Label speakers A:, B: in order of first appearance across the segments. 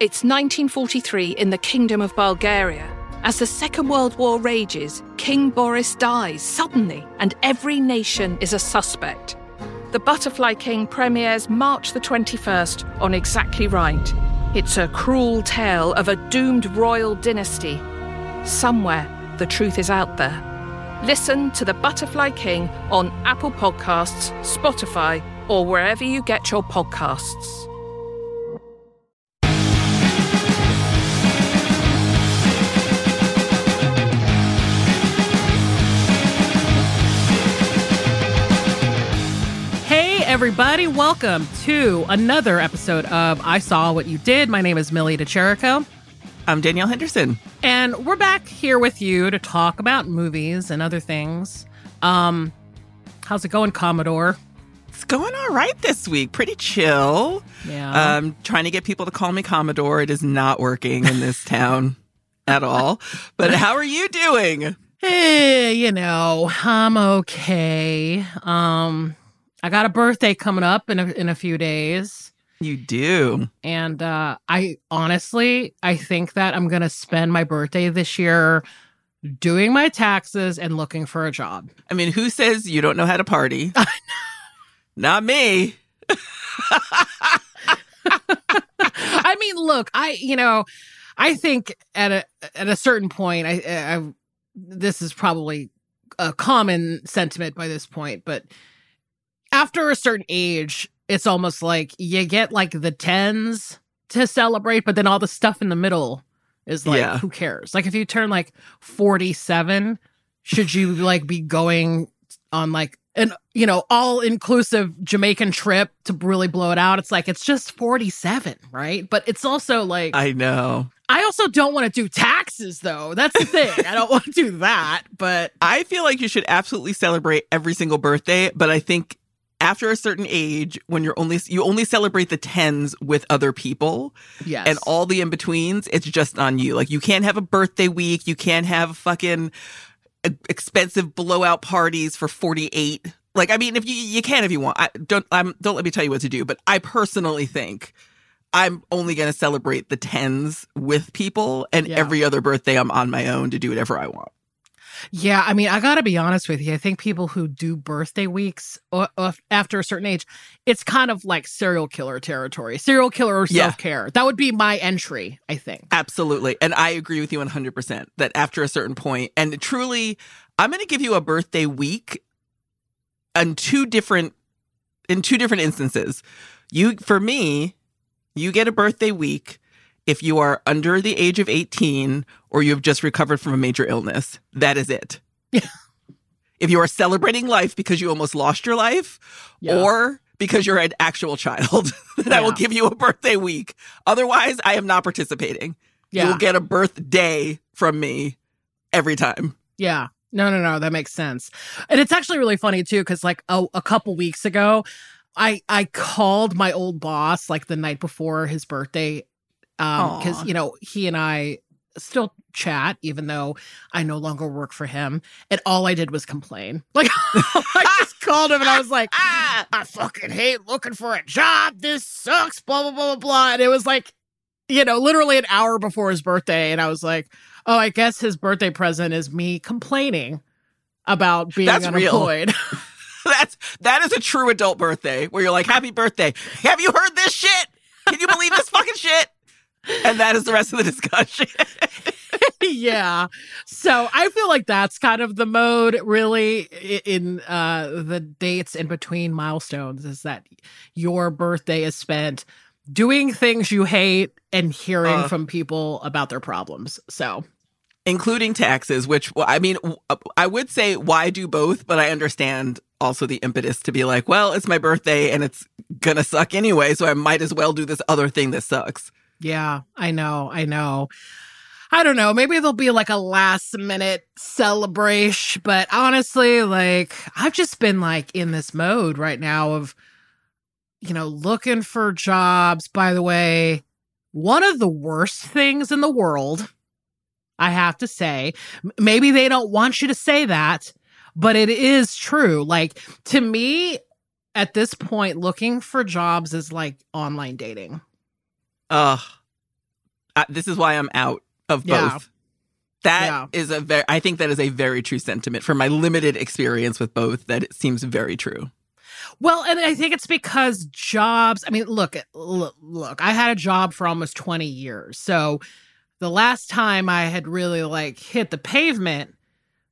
A: It's 1943 in the Kingdom of Bulgaria. As the Second World War rages, King Boris dies suddenly, and every nation is a suspect. The Butterfly King premieres March the 21st on Exactly Right. It's a cruel tale of a doomed royal dynasty. Somewhere, the truth is out there. Listen to The Butterfly King on Apple Podcasts, Spotify, or wherever you get your podcasts.
B: Everybody, welcome to another episode of I Saw What You Did. My name is Millie De Chirico,
C: I'm Danielle Henderson.
B: and we're back here with you to talk about movies and other things. Um, how's it going, Commodore?
C: It's going all right this week. Pretty chill.
B: Yeah.
C: Um, trying to get people to call me Commodore. It is not working in this town at all. But how are you doing?
B: Hey, you know, I'm okay. Um, I got a birthday coming up in a, in a few days.
C: You do.
B: And uh, I honestly, I think that I'm going to spend my birthday this year doing my taxes and looking for a job.
C: I mean, who says you don't know how to party? not me.
B: I mean, look, I you know, I think at a at a certain point, I, I this is probably a common sentiment by this point, but after a certain age, it's almost like you get like the tens to celebrate, but then all the stuff in the middle is like,
C: Yeah.
B: who cares? Like if you turn like forty seven, should you like be going on like an you know all inclusive Jamaican trip to really blow it out? It's like it's just forty seven, right? But it's also like
C: I know.
B: I also don't want to do taxes though. That's the thing. I don't want to do that, but
C: I feel like you should absolutely celebrate every single birthday, but I think after a certain age, when you're only you only celebrate the tens with other people,
B: yes.
C: and all the in betweens, it's just on you. Like you can't have a birthday week, you can't have fucking expensive blowout parties for 48. Like I mean, if you you can if you want. I don't I'm don't let me tell you what to do, but I personally think I'm only going to celebrate the tens with people and
B: Yeah.
C: every other birthday I'm on my own to do whatever I want.
B: Yeah, I mean, I got to be honest with you. I think people who do birthday weeks uh, uh, after a certain age, it's kind of like serial killer territory. Serial killer or self care. That would be my entry, I think.
C: Absolutely. And I agree with you 100% that after a certain point, and truly, I'm going to give you a birthday week on two different, in two different instances. You, for me, you get a birthday week if you are under the age of 18 or you have just recovered from a major illness. That is it.
B: Yeah.
C: If you are celebrating life because you almost lost your life
B: Yeah.
C: or because you're an actual child, then I will give you a birthday week. Otherwise, I am not participating.
B: Yeah.
C: You'll get a birthday from me every time.
B: Yeah. No, no, no. That makes sense. And it's actually really funny too, because like a, a couple weeks ago, I I called my old boss like the night before his birthday, because
C: Aw.
B: you know he and I still chat even though I no longer work for him, and all I did was complain. Like I just called him and I was like,
C: Ah!
B: I fucking hate looking for a job. This sucks. Blah blah blah blah blah. And it was like, you know, literally an hour before his birthday, and I was like, oh, I guess his birthday present is me complaining about being
C: That's
B: unemployed.
C: That's that is a true adult birthday where you're like, "Happy birthday! Have you heard this shit? Can you believe this fucking shit?" And that is the rest of the discussion.
B: yeah. So I feel like that's kind of the mode really in uh the dates in between milestones is that your birthday is spent doing things you hate and hearing
C: Uh.
B: from people about their problems. So
C: including taxes, which well, I mean, I would say why do both, but I understand also the impetus to be like, well, it's my birthday and it's gonna suck anyway, so I might as well do this other thing that sucks.
B: Yeah, I know. I know. I don't know. Maybe there'll be like a last minute celebration, but honestly, like I've just been like in this mode right now of, you know, looking for jobs. By the way, one of the worst things in the world, I have to say, maybe they don't want you to say that, but it is true. Like to me, at this point, looking for jobs is like online dating.
C: Ugh. Uh, this is why I'm out of both.
B: Yeah.
C: That
B: Yeah.
C: is a very, I think that is a very true sentiment from my limited experience with both. That it seems very true.
B: Well, and I think it's because jobs, I mean, look, look, look, I had a job for almost 20 years. So the last time I had really like hit the pavement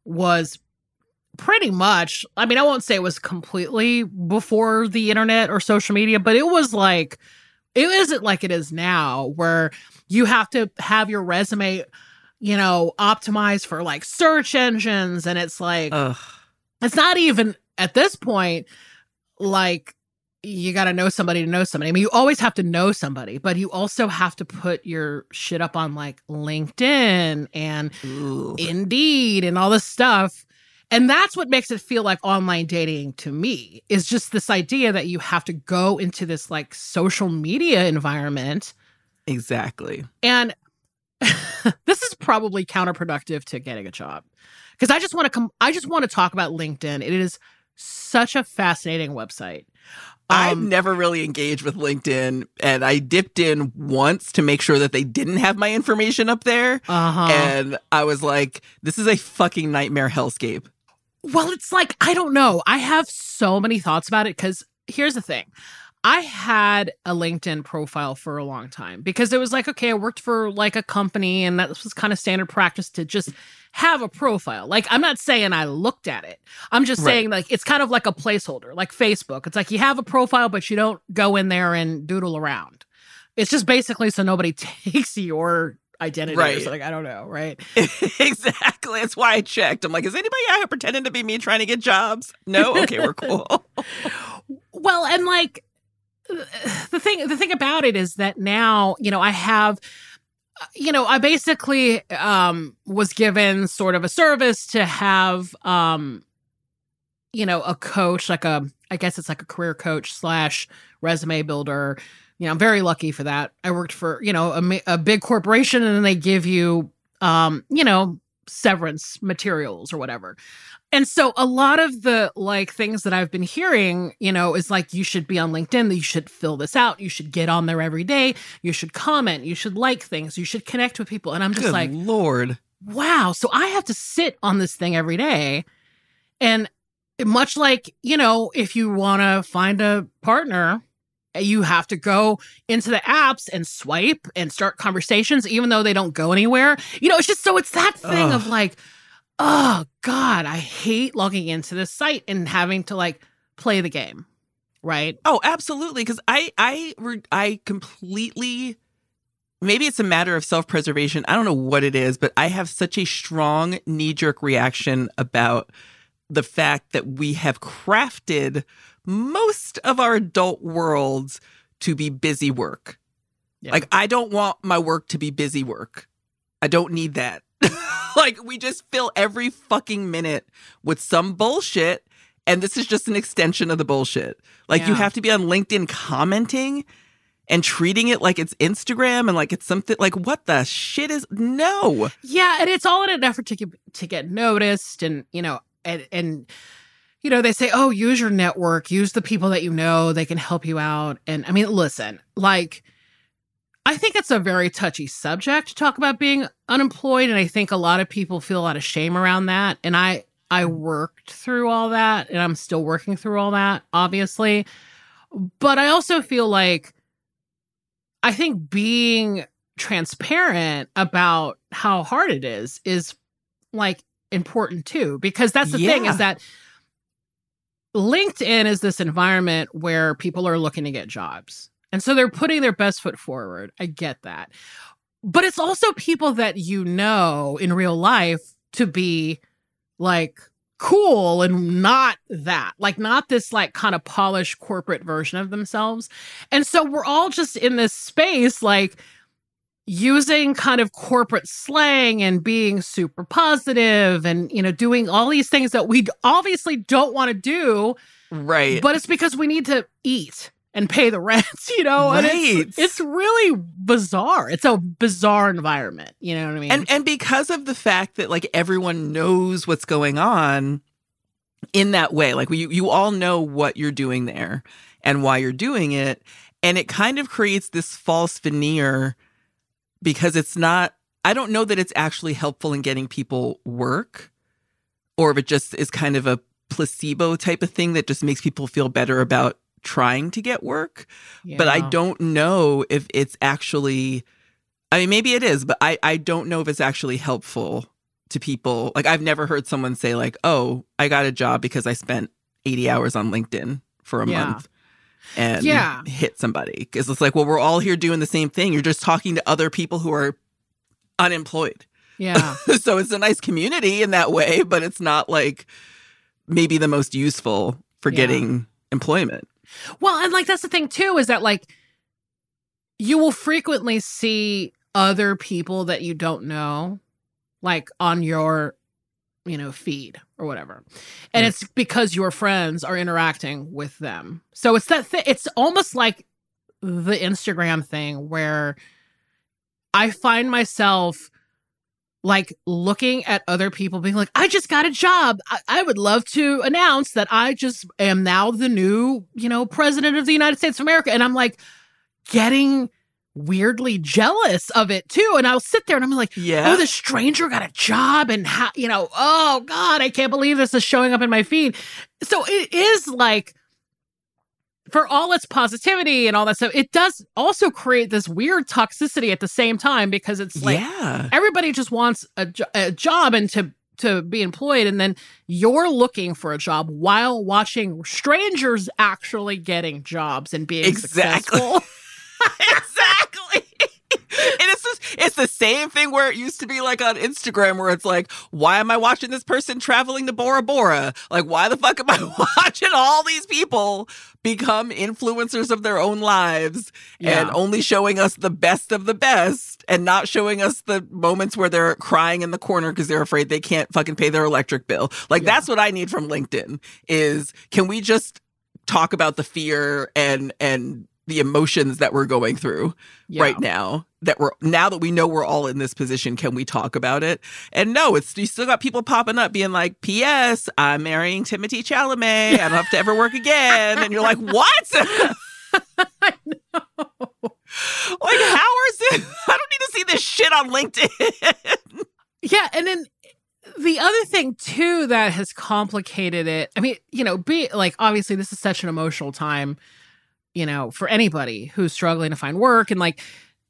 B: was pretty much, I mean, I won't say it was completely before the internet or social media, but it was like, it isn't like it is now where you have to have your resume, you know, optimized for like search engines. And it's like,
C: Ugh.
B: it's not even at this point like you got to know somebody to know somebody. I mean, you always have to know somebody, but you also have to put your shit up on like LinkedIn and
C: Ooh.
B: Indeed and all this stuff. And that's what makes it feel like online dating to me is just this idea that you have to go into this like social media environment
C: Exactly.
B: and this is probably counterproductive to getting a job. Because I just want to come I just want to talk about LinkedIn. It is such a fascinating website.
C: I've
B: Um,
C: never really engaged with LinkedIn, and I dipped in once to make sure that they didn't have my information up there.
B: uh-huh.
C: And I was like, this is a fucking nightmare hellscape.
B: Well, it's like, I don't know. I have so many thoughts about it because here's the thing. I had a LinkedIn profile for a long time because it was like, okay, I worked for like a company and that was kind of standard practice to just have a profile. Like, I'm not saying I looked at it. I'm just
C: Right.
B: saying, like, it's kind of like a placeholder, like Facebook. It's like you have a profile, but you don't go in there and doodle around. It's just basically so nobody takes your identity or
C: Right.
B: something. I don't know, right?
C: exactly. That's why I checked. I'm like, is anybody out here pretending to be me trying to get jobs? No? Okay, we're cool.
B: Well, and like the thing the thing about it is that now, you know, I have you know, I basically um was given sort of a service to have um you know, a coach like a I guess it's like a career coach slash resume builder. You know, I'm very lucky for that. I worked for, you know, a, a big corporation and then they give you um, you know, severance materials or whatever. And so a lot of the like things that I've been hearing, you know, is like you should be on LinkedIn, that you should fill this out, you should get on there every day, you should comment, you should like things, you should connect with people. And I'm just
C: Good
B: like,
C: Lord.
B: wow. So I have to sit on this thing every day. And much like, you know, if you want to find a partner, you have to go into the apps and swipe and start conversations, even though they don't go anywhere. You know, it's just so it's that thing of like, oh God, I hate logging into this site and having to like play the game. Right.
C: Oh, absolutely. Because I, I, I completely. Maybe it's a matter of self preservation. I don't know what it is, but I have such a strong knee jerk reaction about the fact that we have crafted most of our adult worlds to be busy work.
B: Yeah.
C: Like, I don't want my work to be busy work. I don't need that. like, we just fill every fucking minute with some bullshit. And this is just an extension of the bullshit. Like, you have to be on LinkedIn commenting and treating it like it's Instagram and like it's something like, what the shit is? No.
B: Yeah, and it's all in an effort to get to get noticed, and you know, and and you know, they say, oh, use your network, use the people that you know, they can help you out. And I mean, listen, like, I think it's a very touchy subject to talk about being unemployed, and I think a lot of people feel a lot of shame around that. And I I worked through all that, and I'm still working through all that, obviously. But I also feel like I think being transparent about how hard it is is like important too because that's the thing is that LinkedIn is this environment where people are looking to get jobs. And so they're putting their best foot forward. I get that. But it's also people that you know in real life to be like cool and not that, like not this like kind of polished corporate version of themselves. And so we're all just in this space like using kind of corporate slang and being super positive and you know doing all these things that we obviously don't want to do
C: right.
B: but it's because we need to eat and pay the rent you know? And
C: Right.
B: it's, it's really bizarre. It's a bizarre environment you know what i mean?
C: And and because of the fact that like everyone knows what's going on in that way like you you all know what you're doing there and why you're doing it and it kind of creates this false veneer because it's not i don't know that it's actually helpful in getting people work or if it just is kind of a placebo type of thing that just makes people feel better about trying to get work but I don't know if it's actually I mean maybe it is, but I I don't know if it's actually helpful to people. Like I've never heard someone say like, "Oh, I got a job because I spent 80 hours on LinkedIn for a
B: Yeah.
C: month." And
B: Yeah.
C: hit somebody because it's like, well, we're all here doing the same thing. You're just talking to other people who are unemployed.
B: yeah
C: so it's a nice community in that way, but it's not like maybe the most useful for
B: Yeah.
C: getting employment.
B: Well, and like that's the thing too is that like you will frequently see other people that you don't know like on your you know feed or whatever. And
C: Mm.
B: it's because your friends are interacting with them. So it's that thi- it's almost like the Instagram thing where I find myself like looking at other people being like, I just got a job. I, I would love to announce that I just am now the new, you know, president of the United States of America. And I'm like getting weirdly jealous of it too. And I'll sit there and I'm like, oh,
C: Yeah.
B: oh, the stranger got a job and how, you know, oh God, I can't believe this is showing up in my feed. So it is like, for all its positivity and all that stuff, it does also create this weird toxicity at the same time because it's like
C: yeah.
B: everybody just wants a, jo- a job and to to be employed and then you're looking for a job while watching strangers actually getting jobs and being
C: Exactly.
B: successful.
C: exactly. And it's just, it's the same thing where it used to be like on Instagram where it's like, why am I watching this person traveling to Bora Bora? Like, why the fuck am I watching all these people become influencers of their own lives and only showing us the best of the best and not showing us the moments where they're crying in the corner because they're afraid they can't fucking pay their electric bill? Like,
B: Yeah.
C: that's what I need from LinkedIn is can we just talk about the fear and, and, the emotions that we're going through
B: Yeah.
C: right now that we're now that we know we're all in this position can we talk about it? And no it's you still got people popping up being like ps i'm marrying Timothée Chalamet. I don't have to ever work again. And you're like what? Like how is it? I don't need to see this shit on linkedin.
B: Yeah, and then the other thing too that has complicated it. I mean, you know, be like obviously this is such an emotional time, you know, for anybody who's struggling to find work and like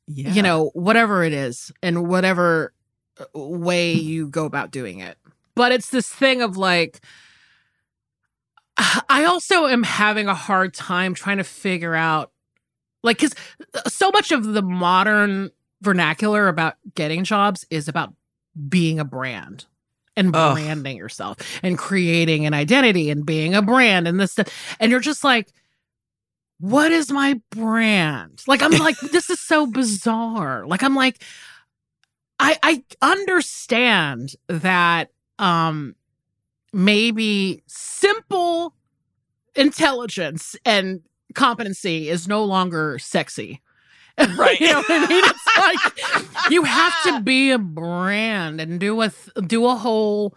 C: yeah.
B: you know, whatever it is and whatever uh, way you go about doing it. But it's this thing of like, I also am having a hard time trying to figure out, like, because so much of the modern vernacular about getting jobs is about being a brand and
C: Ugh.
B: branding yourself and creating an identity and being a brand and this stuff. And you're just like, what is my brand? Like, I'm like, this is so bizarre. Like, I'm like, I I understand that um maybe simple intelligence and competency is no longer sexy.
C: Right.
B: you know what I mean? It's like you have to be a brand and do a th- do a whole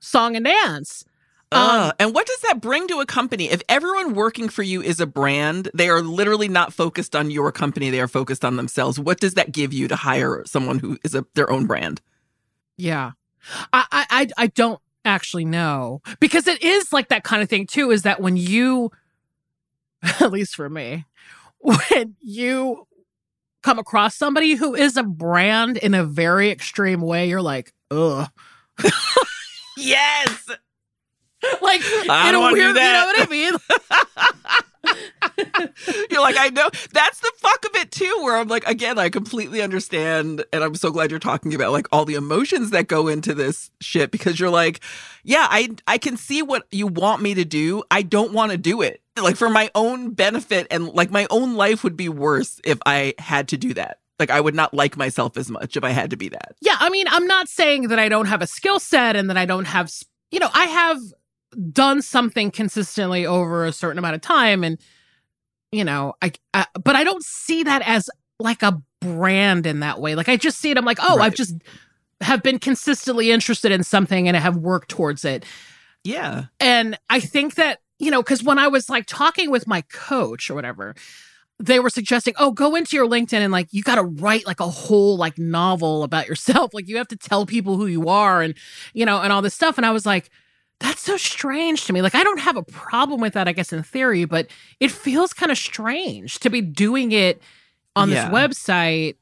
B: song and dance. Um,
C: and what does that bring to a company? If everyone working for you is a brand, they are literally not focused on your company, they are focused on themselves. What does that give you to hire someone who is a, their own brand?
B: Yeah. I, I I I don't actually know. Because it is like that kind of thing too, is that when you at least for me, when you come across somebody who is a brand in a very extreme way, you're like, ugh.
C: Yes.
B: Like
C: I
B: in
C: don't
B: a
C: wanna do
B: weird,
C: that.
B: you know what I mean?
C: You're like, I know. That's the fuck of it too, where I'm like, again, I completely understand. And I'm so glad you're talking about like all the emotions that go into this shit because you're like, yeah, I I can see what you want me to do. I don't want to do it. Like for my own benefit and like my own life would be worse if I had to do that. Like I would not like myself as much if I had to be that.
B: Yeah, I mean, I'm not saying that I don't have a skill set and that I don't have, you know, I have done something consistently over a certain amount of time and you know, I, I but I don't see that as like a brand in that way. Like I just see it I'm like, "Oh,
C: Right.
B: I've just have been consistently interested in something and I have worked towards it."
C: Yeah.
B: And I think that, you know, because when I was like talking with my coach or whatever, they were suggesting, oh, go into your LinkedIn and like you got to write like a whole like novel about yourself. Like you have to tell people who you are and, you know, and all this stuff. And I was like, that's so strange to me. Like I don't have a problem with that, I guess, in theory, but it feels kind of strange to be doing it on
C: Yeah.
B: this website.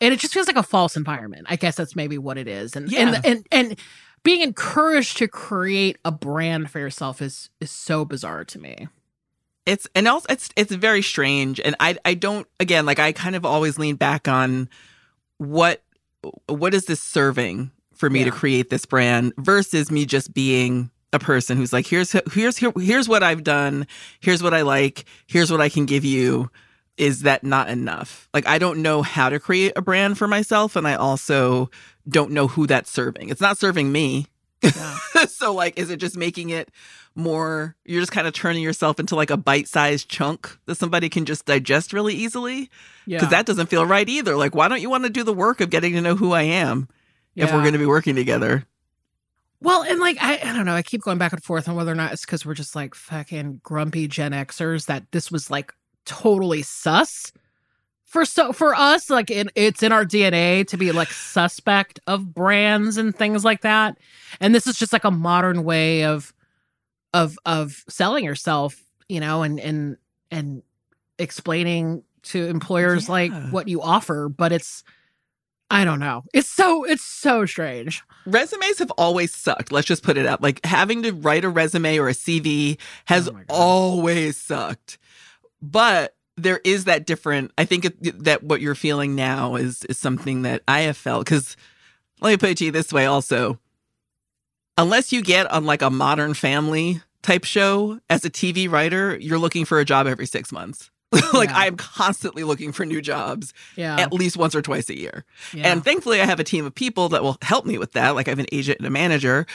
B: And it just feels like a false environment. I guess that's maybe what it is. And
C: Yeah.
B: and and and being encouraged to create a brand for yourself is is so bizarre to me.
C: It's and also it's it's very strange and I I don't again like I kind of always lean back on what what is this serving for me to create this brand versus me just being a person who's like here's here's here, here's what I've done, here's what I like, here's what I can give you. Is that not enough? Like I don't know how to create a brand for myself and I also don't know who that's serving. It's not serving me. so like is it just making it more you're just kind of turning yourself into like a bite-sized chunk that somebody can just digest really easily
B: Yeah.
C: because that doesn't feel right either like why don't you want to do the work of getting to know who i am if we're going to be working together
B: Well, and like I, I don't know, I keep going back and forth on whether or not it's because we're just like fucking grumpy Gen Xers that this was like totally sus for so for us. Like in, it's in our DNA to be like suspect of brands and things like that, and this is just like a modern way of of of selling yourself, you know, and and and explaining to employers like what you offer, but it's. I don't know. It's so it's so strange.
C: resumes have always sucked. Let's just put it out like having to write a resume or a cv has
B: Oh
C: always sucked. But there is that different i think it, that what you're feeling now is is something that i have felt because let me put it to you this way also. Unless you get on like a modern family type show as a tv writer you're looking for a job every six months like
B: Yeah.
C: i'm constantly looking for new jobs
B: Yeah.
C: at least once or twice a year
B: yeah.
C: and thankfully, I have a team of people that will help me with that. Like I have an agent and a manager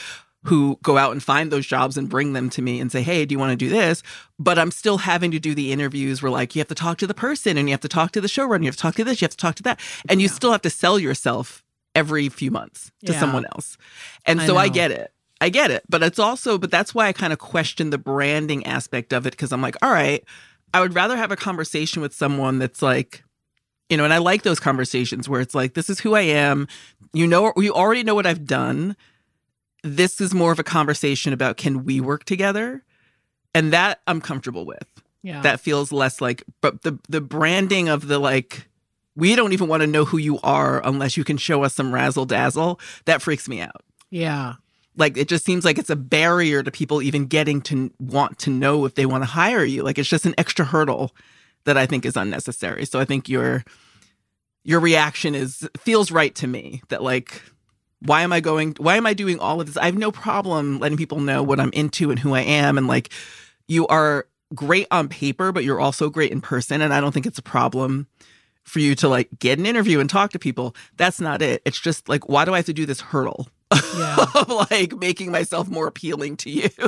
C: who go out and find those jobs and bring them to me and say, Hey, do you want to do this? But I'm still having to do the interviews where like you have to talk to the person and you have to talk to the showrunner, you have to talk to this, you have to talk to that. And you still have to sell yourself every few months to someone else. And so I
B: know.
C: get it. I get it. But it's also, but that's why I kind of question the branding aspect of it because I'm like, all right, I would rather have a conversation with someone that's like, you know, and I like those conversations where it's like, this is who I am. You know, you already know what I've done. This is more of a conversation about can we work together? And that I'm comfortable with.
B: yeah.
C: That feels less like, but the the branding of the like, we don't even want to know who you are unless you can show us some razzle dazzle. That freaks me out.
B: yeah.
C: Like it just seems like it's a barrier to people even getting to want to know if they want to hire you. Like it's just an extra hurdle that I think is unnecessary. So I think your your reaction is feels right to me that like why am I going why am I doing all of this? I have no problem letting people know what I'm into and who I am and like you are great on paper but you're also great in person and I don't think it's a problem for you to like get an interview and talk to people. That's not it. It's just like why do I have to do this hurdle?
B: Yeah.
C: of like making myself more appealing to you.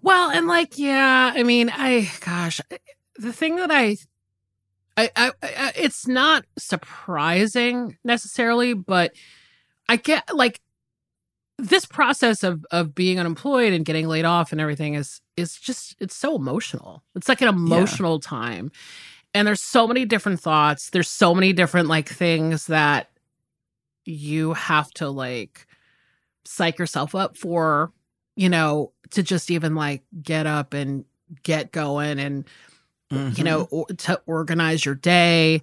B: Well, and like, yeah, I mean, I, gosh, the thing that I, I, I, I it's not surprising necessarily, but I get like this process of of being unemployed and getting laid off and everything is is just it's so emotional. It's like an emotional time. And there's so many different thoughts. There's so many different like things that you have to like psych yourself up for, you know, to just even like get up and get going and you know mm-hmm. or, to organize your day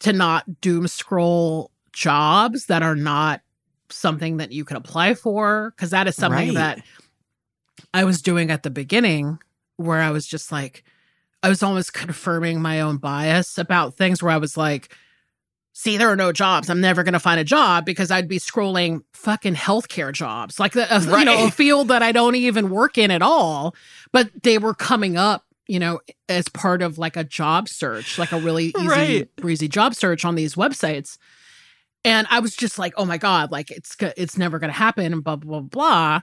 B: to not doom scroll jobs that are not something that you can apply for because that is something
C: Right.
B: that I was doing at the beginning where I was just like I was almost confirming my own bias about things where I was like see there are no jobs I'm never going to find a job because I'd be scrolling fucking healthcare jobs like the, uh, a, you know a field that I don't even work in at all but they were coming up you know, as part of like a job search, like a really easy,
C: Right.
B: breezy job search on these websites. And I was just like, oh my God, like it's, it's never going to happen and blah, blah, blah, blah.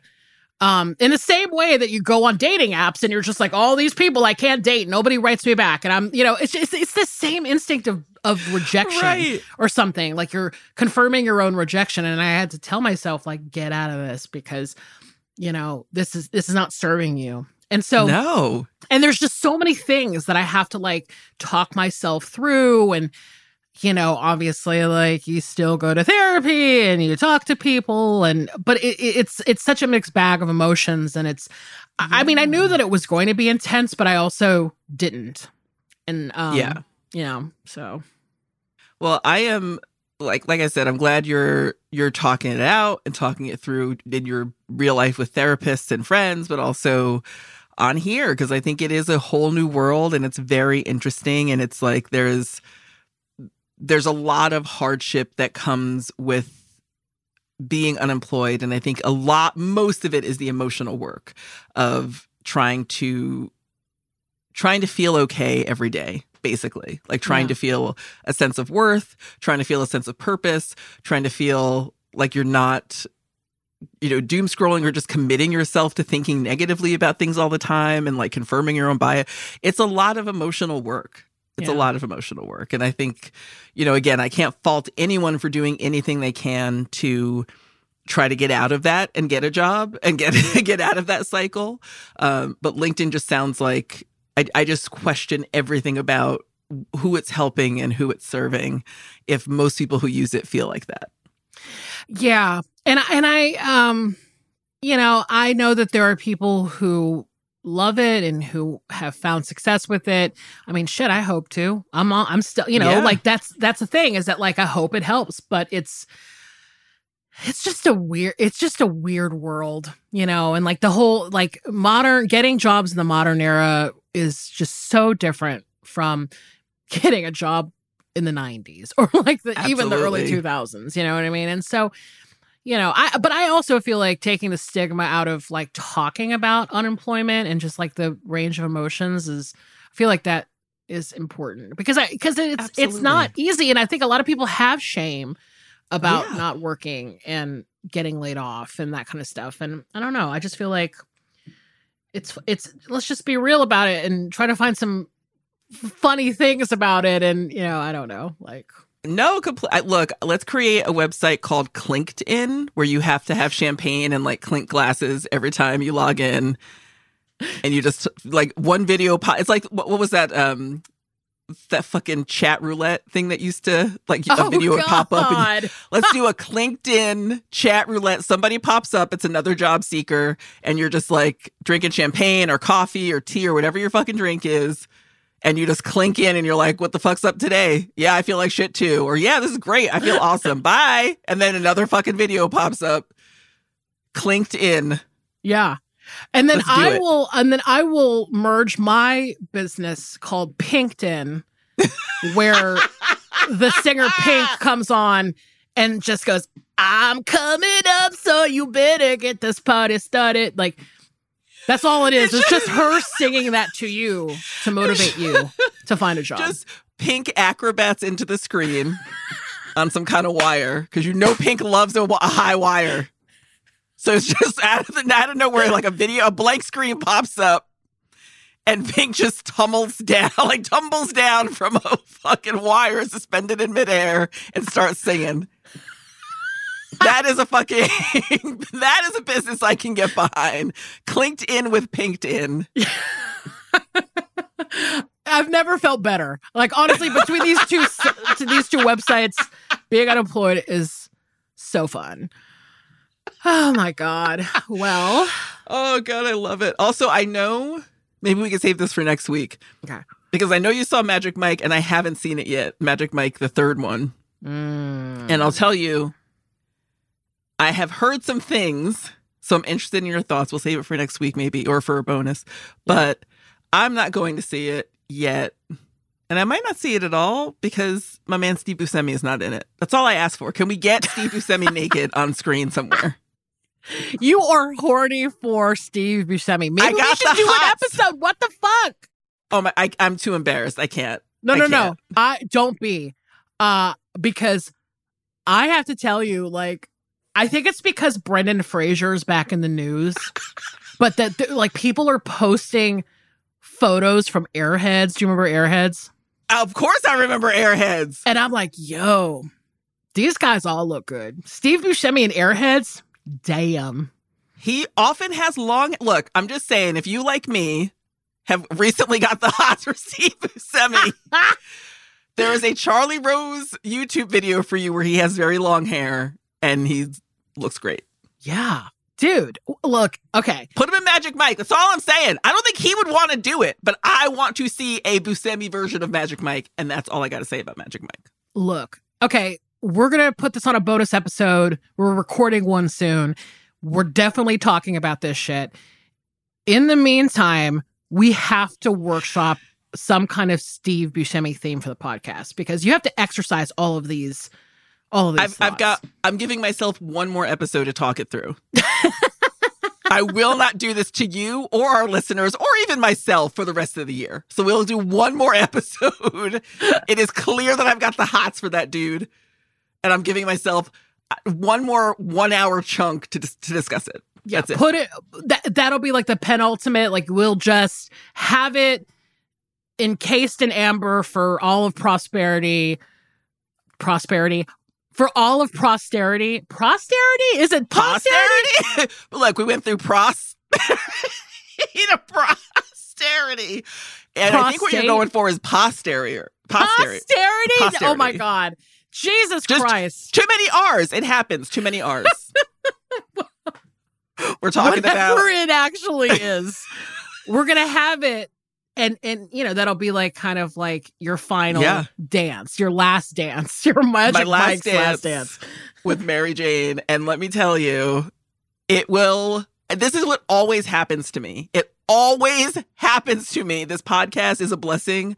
B: Um, in the same way that you go on dating apps and you're just like, all these people I can't date, nobody writes me back. And I'm, you know, it's just, it's the same instinct of, of rejection
C: Right.
B: or something. Like you're confirming your own rejection. And I had to tell myself, like, get out of this because, you know, this is, this is not serving you. And so,
C: no.
B: and there's just so many things that I have to like talk myself through and you know obviously like you still go to therapy and you talk to people and but it, it- it's it's such a mixed bag of emotions and it's I I mean I knew that it was going to be intense but I also didn't and um
C: Yeah.
B: you know so
C: Well, I am like like I said, I'm glad you're you're talking it out and talking it through in your real life with therapists and friends, but also on here because I think it is a whole new world and it's very interesting and it's like there's there's a lot of hardship that comes with being unemployed and I think a lot most of it is the emotional work of trying to trying to feel okay every day basically like trying
B: Yeah.
C: to feel a sense of worth trying to feel a sense of purpose trying to feel like you're not you know doom scrolling or just committing yourself to thinking negatively about things all the time and like confirming your own bias it's a lot of emotional work it's a lot of emotional work. And i think you know again i can't fault anyone for doing anything they can to try to get out of that and get a job and get get out of that cycle. Um, but linkedin just sounds like I, I just question everything about who it's helping and who it's serving if most people who use it feel like that.
B: Yeah. And I- and I um you know, I know that there are people who love it and who have found success with it. I mean, shit, I hope to. I'm all, I'm still, you know,
C: Yeah.
B: like that's that's the thing is that like I hope it helps, but it's it's just a weird it's just a weird world, you know, and like the whole like modern getting jobs in the modern era is just so different from getting a job in the 90s or like the, even the early 2000s, you know what I mean? And so you know, I but I also feel like taking the stigma out of like talking about unemployment and just like the range of emotions is I feel like that is important because I because it's it's not easy and I think a lot of people have shame about
C: Yeah.
B: not working and getting laid off and that kind of stuff and I don't know I just feel like it's it's let's just be real about it and try to find some funny things about it and you know I don't know like
C: no compl- look let's create a website called clinked-in where you have to have champagne and like clink glasses every time you log in and you just like one video po- it's like what, what was that um that fucking chat roulette thing that used to like a video would pop up
B: God.
C: Let's do a clinked in chat roulette. Somebody pops up, it's another job seeker, and you're just like drinking champagne or coffee or tea or whatever your fucking drink is. And you just clink in and you're like, what the fuck's up today? Yeah, I feel like shit too. Or yeah, this is great. I feel awesome. Bye. And then another fucking video pops up. Clinked in.
B: Yeah. And then I
C: it.
B: will and then I will merge my business called Pinkton where the singer Pink comes on and just goes, I'm coming up, so you better get this party started. Like that's all it is. It's just her singing that to you to motivate you to find a job.
C: Just pink acrobats into the screen on some kind of wire because you know Pink loves a, a high wire. So it's just out of the out of nowhere, like a video, a blank screen pops up, and Pink just tumbles down, like tumbles down from a fucking wire suspended in midair and starts singing. That is a fucking that is a business I can get behind. Clinked in with pinked in.
B: I've never felt better. Like honestly, between these two to these two websites, being unemployed is so fun. Oh my god. Well,
C: Oh god, I love it. Also, I know maybe we can save this for next week.
B: Okay.
C: Because I know you saw Magic Mike and I haven't seen it yet. Magic Mike, the third one.
B: mm,
C: And I'll tell you, I have heard some things, so I'm interested in your thoughts. We'll save it for next week, maybe, or for a bonus. But I'm not going to see it yet. And I might not see it at all because my man Steve Buscemi is not in it. That's all I ask for. Can we get Steve Buscemi naked on screen somewhere?
B: you are horny for Steve Buscemi. Maybe we
C: got
B: should do
C: hots.
B: an episode. What the fuck?
C: Oh my! I, I'm too embarrassed. I can't.
B: No,
C: I
B: no, no.
C: can't.
B: I don't be. Uh because I have to tell you like I think it's because Brendan Fraser's back in the news. but that like people are posting photos from Airheads. Do you remember Airheads?
C: Of course, I remember Airheads.
B: And I'm like, "Yo, these guys all look good." Steve Buscemi and Airheads? Damn.
C: He often has long. Look, I'm just saying, if you like me have recently got the hots for Steve Buscemi, there is a Charlie Rose YouTube video for you where he has very long hair and he looks great.
B: Yeah. Dude, look, okay.
C: Put him in Magic Mike. That's all I'm saying. I don't think he would want to do it, but I want to see a Buscemi version of Magic Mike, and that's all I got to say about Magic Mike.
B: look, okay, we're going to put this on a bonus episode. We're recording one soon. We're definitely talking about this shit. In the meantime, we have to workshop some kind of Steve Buscemi theme for the podcast because you have to exercise all of these all these
C: I've, I've got. I'm giving myself one more episode to talk it through. I will not do this to you or our listeners or even myself for the rest of the year. So we'll do one more episode. it is clear that I've got the hots for that dude, and I'm giving myself uh, one more one hour chunk to dis- to discuss it.
B: yeah,
C: That's it.
B: put it that that'll be like the penultimate like we'll just have it encased in amber for all of prosperity prosperity for all of posterity posterity is it posterity
C: Posterity. Look, we went through prosperity to posterity, and I think what you're going for is posterior. Posterior.
B: posterity oh my god jesus
C: Just-
B: christ
C: Too many R's. It happens. Too many R's. We're talking
B: whatever
C: about Whatever
B: it actually is we're gonna have it and and you know that'll be like kind of like your final
C: Yeah.
B: dance your last dance your magic
C: last
B: Mike's last dance
C: with Mary Jane, and let me tell you, it will. This is what always happens to me. It always happens to me. This podcast is a blessing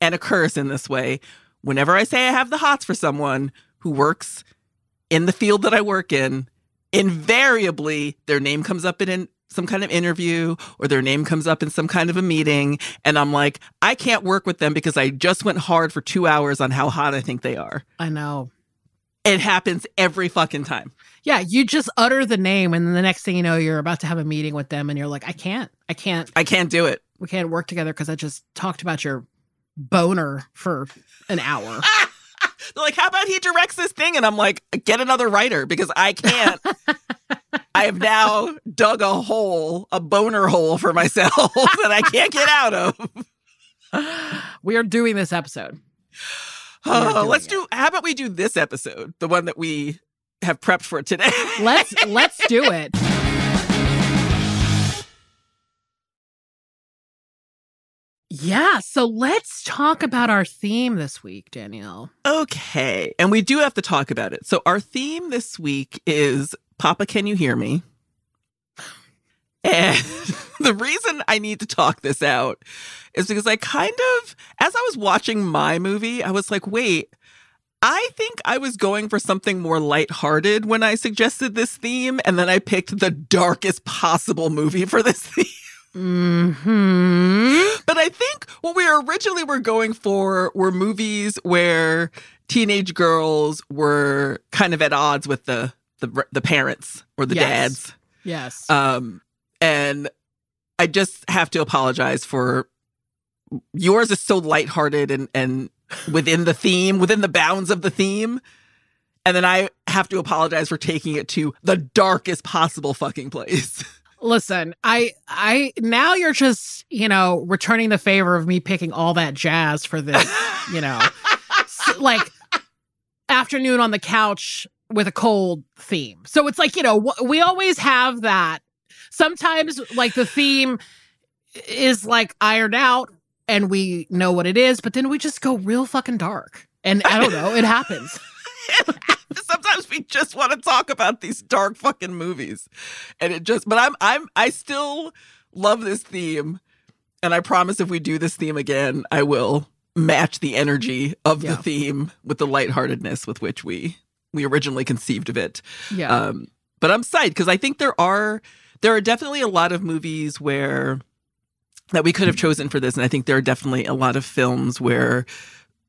C: and a curse in this way. Whenever I say I have the hots for someone who works in the field that I work in, invariably their name comes up in an, some kind of interview or their name comes up in some kind of a meeting. And I'm like, I can't work with them because I just went hard for two hours on how hot I think they are.
B: i know
C: It happens every fucking time.
B: Yeah, you just utter the name, and then the next thing you know, you're about to have a meeting with them, and you're like, I can't, I can't,
C: I can't do it.
B: we can't work together because I just talked about your boner for an hour.
C: They're like, how about he directs this thing? And I'm like, get another writer because I can't. I have now dug a hole, a boner hole for myself that I can't get out of.
B: we are doing this episode.
C: Oh,
B: doing
C: let's
B: it.
C: do, how about we do this episode, the one that we have prepped for today?
B: Let's let's do it. Yeah, so let's talk about our theme this week, Danielle.
C: Okay. And we do have to talk about it. So, our theme this week is Papa, Can You Hear Me? And the reason I need to talk this out is because I kind of, as I was watching my movie, I was like, wait, I think I was going for something more lighthearted when I suggested this theme. And then I picked the darkest possible movie for this theme.
B: Hmm.
C: But I think what we originally were going for were movies where teenage girls were kind of at odds with the the, the parents or the
B: Yes.
C: dads.
B: Yes.
C: Um, and I just have to apologize for yours is so lighthearted and and within the theme, within the bounds of the theme. And then I have to apologize for taking it to the darkest possible fucking place.
B: Listen, I I now you're just, you know, returning the favor of me picking all that jazz for this, you know. like afternoon on the couch with a cold theme. So it's like, you know, we always have that. Sometimes like the theme is like ironed out and we know what it is, but then we just go real fucking dark. And I don't know, it happens.
C: Sometimes we just want to talk about these dark fucking movies. And it just but I'm I'm I still love this theme. And I promise if we do this theme again, I will match the energy of
B: Yeah.
C: the theme with the lightheartedness with which we we originally conceived of it.
B: Yeah.
C: Um, but I'm psyched because I think there are there are definitely a lot of movies where that we could have chosen for this. And I think there are definitely a lot of films where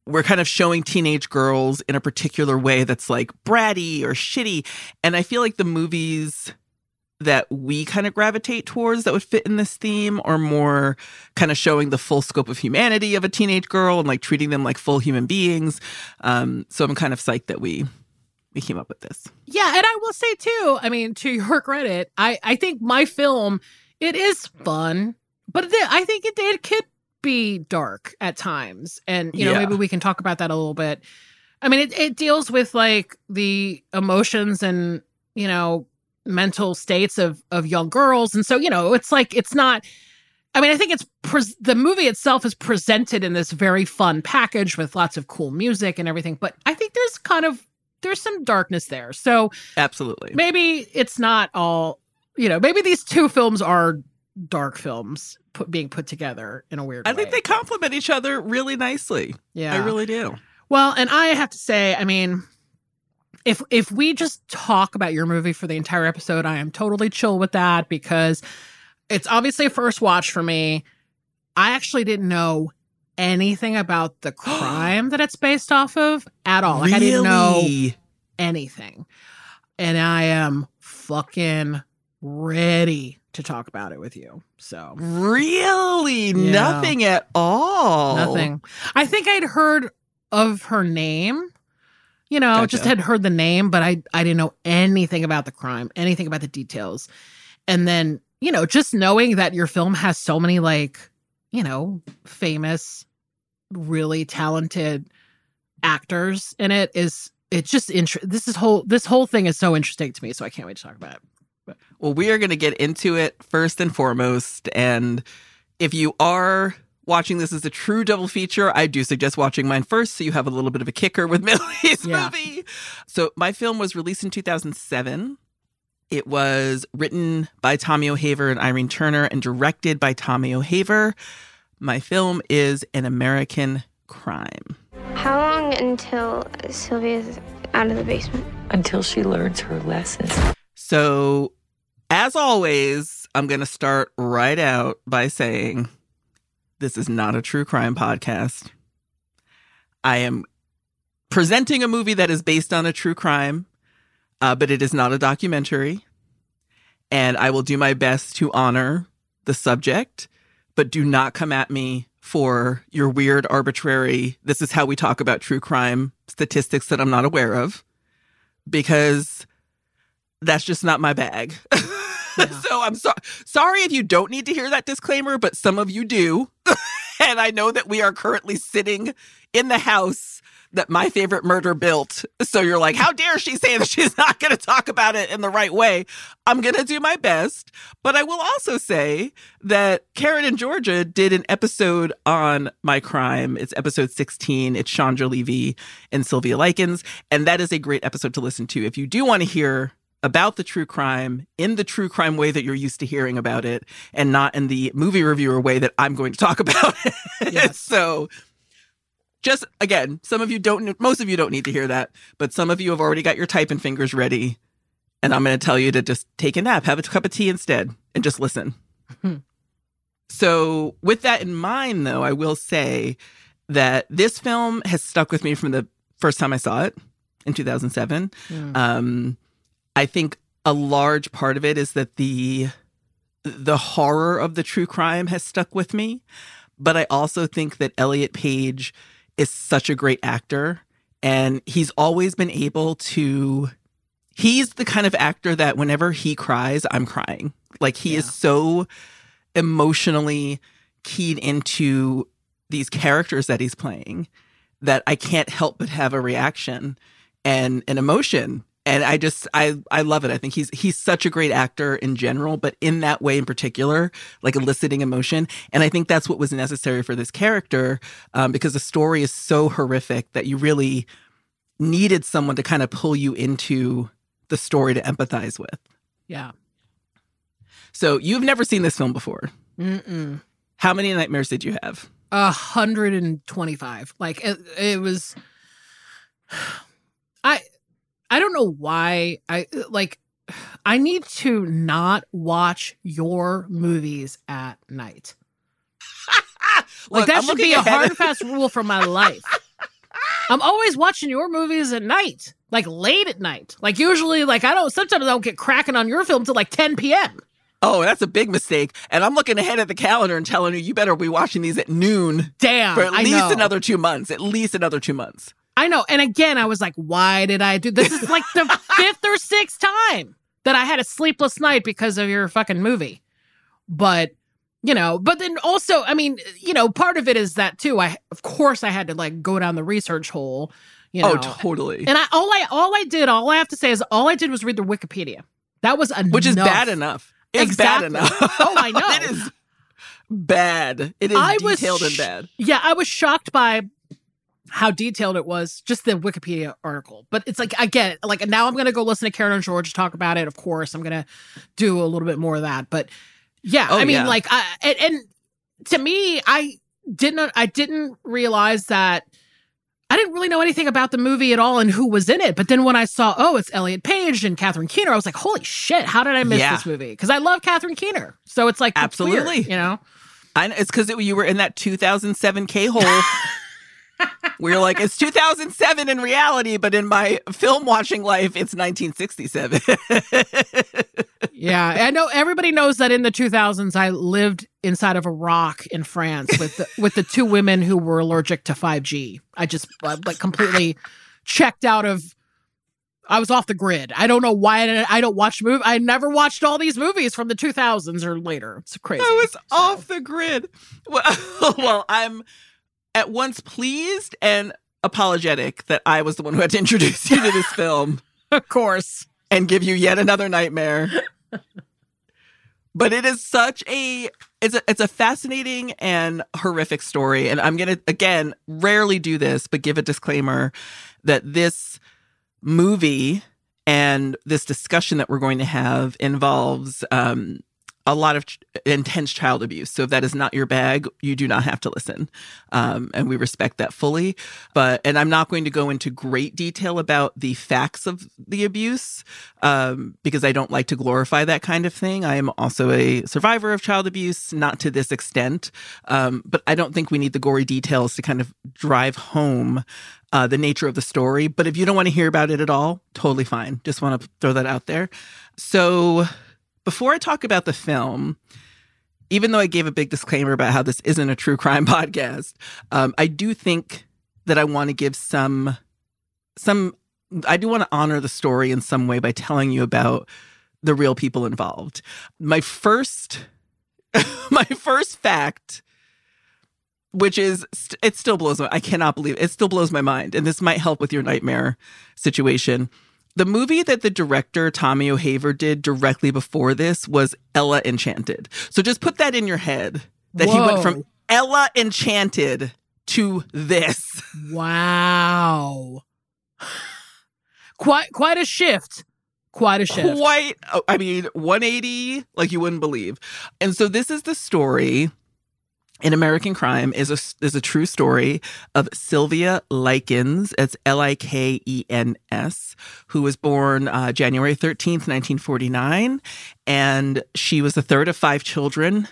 C: we're kind of showing teenage girls in a particular way that's like bratty or shitty. And I feel like the movies that we kind of gravitate towards that would fit in this theme are more kind of showing the full scope of humanity of a teenage girl and like treating them like full human beings. Um, so I'm kind of psyched that we we came up with this.
B: Yeah, and I will say too, I mean, to your credit, I I think my film it is fun, but I think it, it could be dark at times, and you know
C: Yeah.
B: maybe we can talk about that a little bit. I mean, it it deals with like the emotions and you know mental states of of young girls, and so you know it's like it's not. I mean, I think it's pres the movie itself is presented in this very fun package with lots of cool music and everything, but I think there's kind of there's some darkness there. So
C: Absolutely.
B: maybe it's not all you know maybe these two films are dark films put, being put together in a weird
C: I
B: way
C: think they complement each other really nicely.
B: yeah
C: I really do.
B: well and i have to say i mean if if we just talk about your movie for the entire episode i am totally chill with that because it's obviously a first watch for me i actually didn't know anything about the crime that it's based off of at all like i didn't know anything. And I am fucking ready to talk about it with you. So,
C: Really?
B: Yeah.
C: Nothing at all.
B: nothing. I think I'd heard of her name. You know,
C: Gotcha.
B: just had heard the name, but I I didn't know anything about the crime, anything about the details. And then, you know, just knowing that your film has so many like, you know, famous, really talented actors in it is it's just inter- this is whole this whole thing is so interesting to me so i can't wait to talk about it
C: Well, we are going to get into it first and foremost. And if you are watching this as a true double feature, I do suggest watching mine first so you have a little bit of a kicker with Millie's
B: Yeah.
C: movie. So, my film was released in 2007. It was written by Tommy O'Haver and Irene Turner and directed by Tommy O'Haver. My film is An American Crime.
D: How long until Sylvia's out of the basement?
E: until she learns her lessons.
C: So, as always, I'm going to start right out by saying this is not a true crime podcast. I am presenting a movie that is based on a true crime, uh, but it is not a documentary. And I will do my best to honor the subject, but do not come at me for your weird, arbitrary, this is how we talk about true crime statistics that I'm not aware of, because that's just not my bag. so I'm so- sorry if you don't need to hear that disclaimer, but some of you do. and I know that we are currently sitting in the house that my favorite murder built. So you're like, how dare she say that she's not going to talk about it in the right way? I'm going to do my best. But I will also say that Karen and Georgia did an episode on my crime. It's episode 16. It's Chandra Levy and Sylvia Likens. And that is a great episode to listen to if you do want to hear about the true crime in the true crime way that you're used to hearing about it and not in the movie reviewer way that I'm going to talk about it.
B: Yes.
C: so just again, some of you don't most of you don't need to hear that, but some of you have already got your typing fingers ready. And I'm going to tell you to just take a nap, have a cup of tea instead, and just listen. so, with that in mind, though, I will say that this film has stuck with me from the first time I saw it in 2007.
B: Mm.
C: Um, I think a large part of it is that the the horror of the true crime has stuck with me, but I also think that Elliot Page is such a great actor, and he's always been able to. He's the kind of actor that whenever he cries, I'm crying. Like he is so emotionally keyed into these characters that he's playing that I can't help but have a reaction and an emotion. And I just I I love it. I think he's he's such a great actor in general, but in that way in particular, like eliciting emotion. And I think that's what was necessary for this character, um, because the story is so horrific that you really needed someone to kind of pull you into the story to empathize with.
B: yeah
C: So you've never seen this film before.
B: Mm-mm.
C: How many nightmares did you have?
B: A hundred and twenty-five. Like it, it was. I, I don't know why. I like. I need to not watch your movies at night. Like
C: Look,
B: that
C: I'm
B: should be a hard and fast rule for my life. I'm always watching your movies at night, like late at night. Like usually, like I don't. Sometimes I don't get cracking on your film till like 10 p.m.
C: Oh, that's a big mistake. And I'm looking ahead at the calendar and telling you, you better be watching these at noon
B: Damn,
C: for at least another two months. At least another two months.
B: I know. And again, I was like, why did I do this? Is like the fifth or sixth time that I had a sleepless night because of your fucking movie. But, you know, but then also, I mean, you know, part of it is that too. I, of course, I had to like go down the research hole, you oh, know.
C: Oh, totally.
B: And I, all I, all I did, all I have to say is all I did was read the Wikipedia. That was enough.
C: Which is bad enough. It's
B: Exactly.
C: bad enough.
B: Oh, I know.
C: it is bad. It is
B: I was
C: detailed and
B: sh-
C: bad.
B: Yeah, I was shocked by how detailed it was, just the Wikipedia article. But it's like I get it. Like now I'm gonna go listen to Karen and George talk about it. Of course, I'm gonna do a little bit more of that. But yeah,
C: Oh,
B: I mean,
C: yeah.
B: like I and, and to me, I didn't I didn't realize that I didn't really know anything about the movie at all and who was in it. But then when I saw, oh, it's Elliot Page and Catherine Keener, I was like, holy shit, how did I miss
C: Yeah.
B: this movie? Because I love Catherine Keener. So it's like it's weird,
C: Absolutely.
B: you know?
C: I know, it's because you were in that 2007 K hole. We're like, it's 2007 in reality, but in my film watching life, it's 1967.
B: Yeah, I know everybody knows that in the 2000s I lived inside of a rock in France with the, with the two women who were allergic to 5G. I just uh, like completely checked out of I was off the grid. I don't know why I, didn't- I don't watch movie. I never watched all these movies from the 2000s or later. It's crazy.
C: I was
B: So,
C: off the grid. Well, well, I'm at once pleased and apologetic that I was the one who had to introduce you to this film
B: Of course.
C: and give you yet another nightmare. but it is such a it's a it's a fascinating and horrific story and I'm going to again rarely do this but give a disclaimer that this movie and this discussion that we're going to have involves um a lot of ch- intense child abuse. So if that is not your bag, you do not have to listen. Um, and we respect that fully. But, and I'm not going to go into great detail about the facts of the abuse um, because I don't like to glorify that kind of thing. I am also a survivor of child abuse, not to this extent. Um, but I don't think we need the gory details to kind of drive home uh, the nature of the story. But if you don't want to hear about it at all, totally fine. Just want to throw that out there. So, before I talk about the film, even though I gave a big disclaimer about how this isn't a true crime podcast, um, I do think that I want to give some some I do want to honor the story in some way by telling you about the real people involved. My first my first fact which is it still blows my I cannot believe it. it still blows my mind and this might help with your nightmare situation. The movie that the director Tommy O'Haver did directly before this was Ella Enchanted. So just put that in your head that he went from Ella Enchanted to this.
B: Wow. Quite quite a shift. Quite a shift.
C: Quite, oh, I mean, 180 like you wouldn't believe. And so this is the story in American Crime is a is a true story of Sylvia Likens. It's L I K E N S, who was born uh, January thirteenth, nineteen forty nine, and she was the third of five children.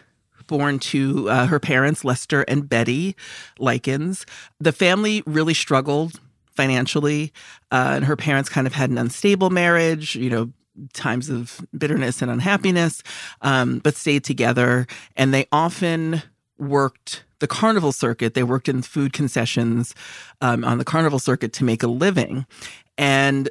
C: Born to uh, her parents, Lester and Betty Likens. The family really struggled financially, uh, and her parents kind of had an unstable marriage, you know, times of bitterness and unhappiness, um, but stayed together. And they often worked the carnival circuit. They worked in food concessions um, on the carnival circuit to make a living. And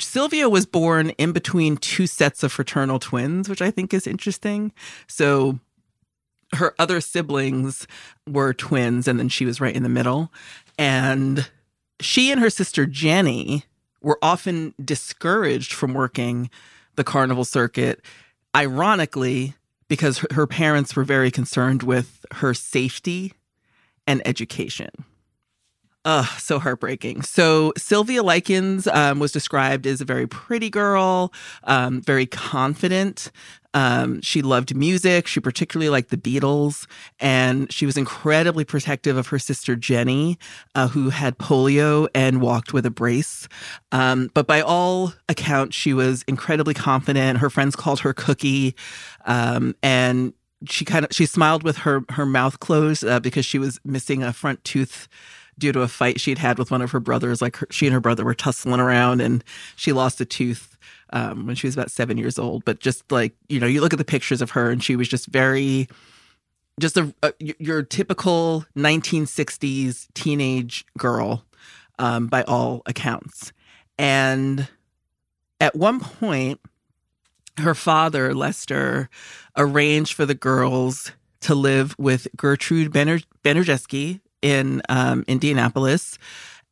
C: Sylvia was born in between two sets of fraternal twins, which I think is interesting. So her other siblings were twins, and then she was right in the middle. And she and her sister Jenny were often discouraged from working the carnival circuit, ironically, because her, parents were very concerned with her safety and education. Ugh, so heartbreaking. So Sylvia Likens um, was described as a very pretty girl, um, very confident. Um, she loved music. She particularly liked the Beatles, and she was incredibly protective of her sister Jenny, uh, who had polio and walked with a brace. Um, but by all accounts, she was incredibly confident. Her friends called her Cookie, um, and she kind of she smiled with her her mouth closed uh, because she was missing a front tooth due to a fight she'd had with one of her brothers. Like her, she and her brother were tussling around, and she lost a tooth um, when she was about seven years old. But just like you know, you look at the pictures of her, and she was just very, just a, a your typical 1960s teenage girl, um, by all accounts. And at one point, her father Lester arranged for the girls to live with Gertrude Bener- Benerjeski in um, Indianapolis,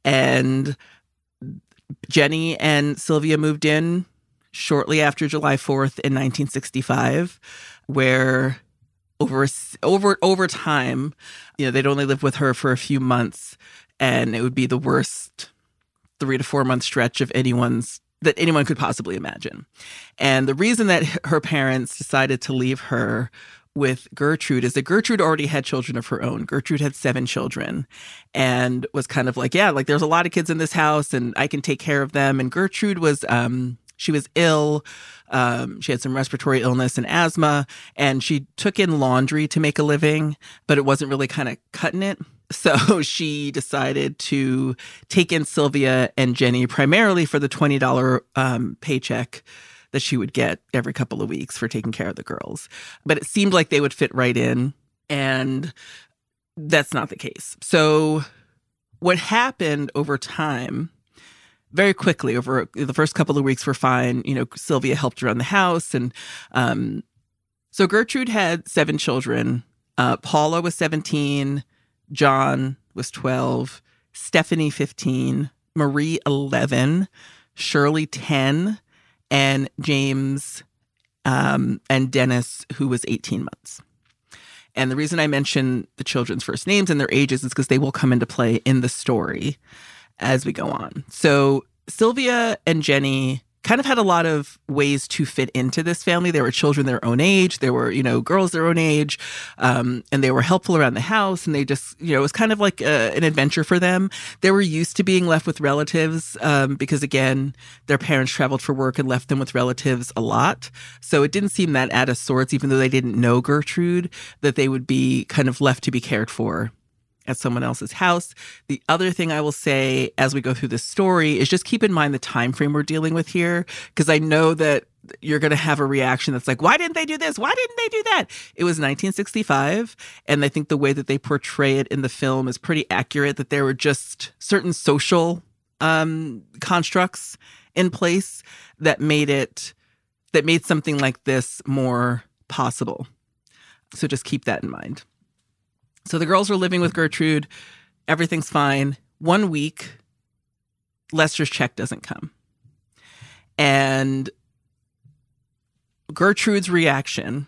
C: and Jenny and Sylvia moved in shortly after July 4th in 1965, where over over over time, you know, they'd only lived with her for a few months, and it would be the worst three to four month stretch of anyone's that anyone could possibly imagine. And the reason that her parents decided to leave her with Gertrude is that Gertrude already had children of her own. Gertrude had seven children and was kind of like, yeah, like there's a lot of kids in this house and I can take care of them. And Gertrude was, um, she was ill. Um, she had some respiratory illness and asthma, and she took in laundry to make a living, but it wasn't really kind of cutting it. So she decided to take in Sylvia and Jenny primarily for the $20 um, paycheck that she would get every couple of weeks for taking care of the girls. But it seemed like they would fit right in, and that's not the case. So, what happened over time? Very quickly, over the first couple of weeks, were fine. You know, Sylvia helped around the house, and um, so Gertrude had seven children. Uh, Paula was seventeen, John was twelve, Stephanie fifteen, Marie eleven, Shirley ten, and James um, and Dennis, who was 18 months. And the reason I mention the children's first names and their ages is because they will come into play in the story as we go on. So Sylvia and Jenny kind of had a lot of ways to fit into this family. There were children their own age, there were, you know, girls their own age, um, and they were helpful around the house. And they just, you know, it was kind of like a, an adventure for them. They were used to being left with relatives um, because, again, their parents traveled for work and left them with relatives a lot. So it didn't seem that out of sorts, even though they didn't know Gertrude, that they would be kind of left to be cared for at someone else's house. The other thing I will say as we go through this story is just keep in mind the time frame we're dealing with here because I know that you're going to have a reaction that's like why didn't they do this? Why didn't they do that? It was 1965 and I think the way that they portray it in the film is pretty accurate that there were just certain social um constructs in place that made it that made something like this more possible. So just keep that in mind. So the girls are living with Gertrude. Everything's fine. One week, Lester's check doesn't come. And Gertrude's reaction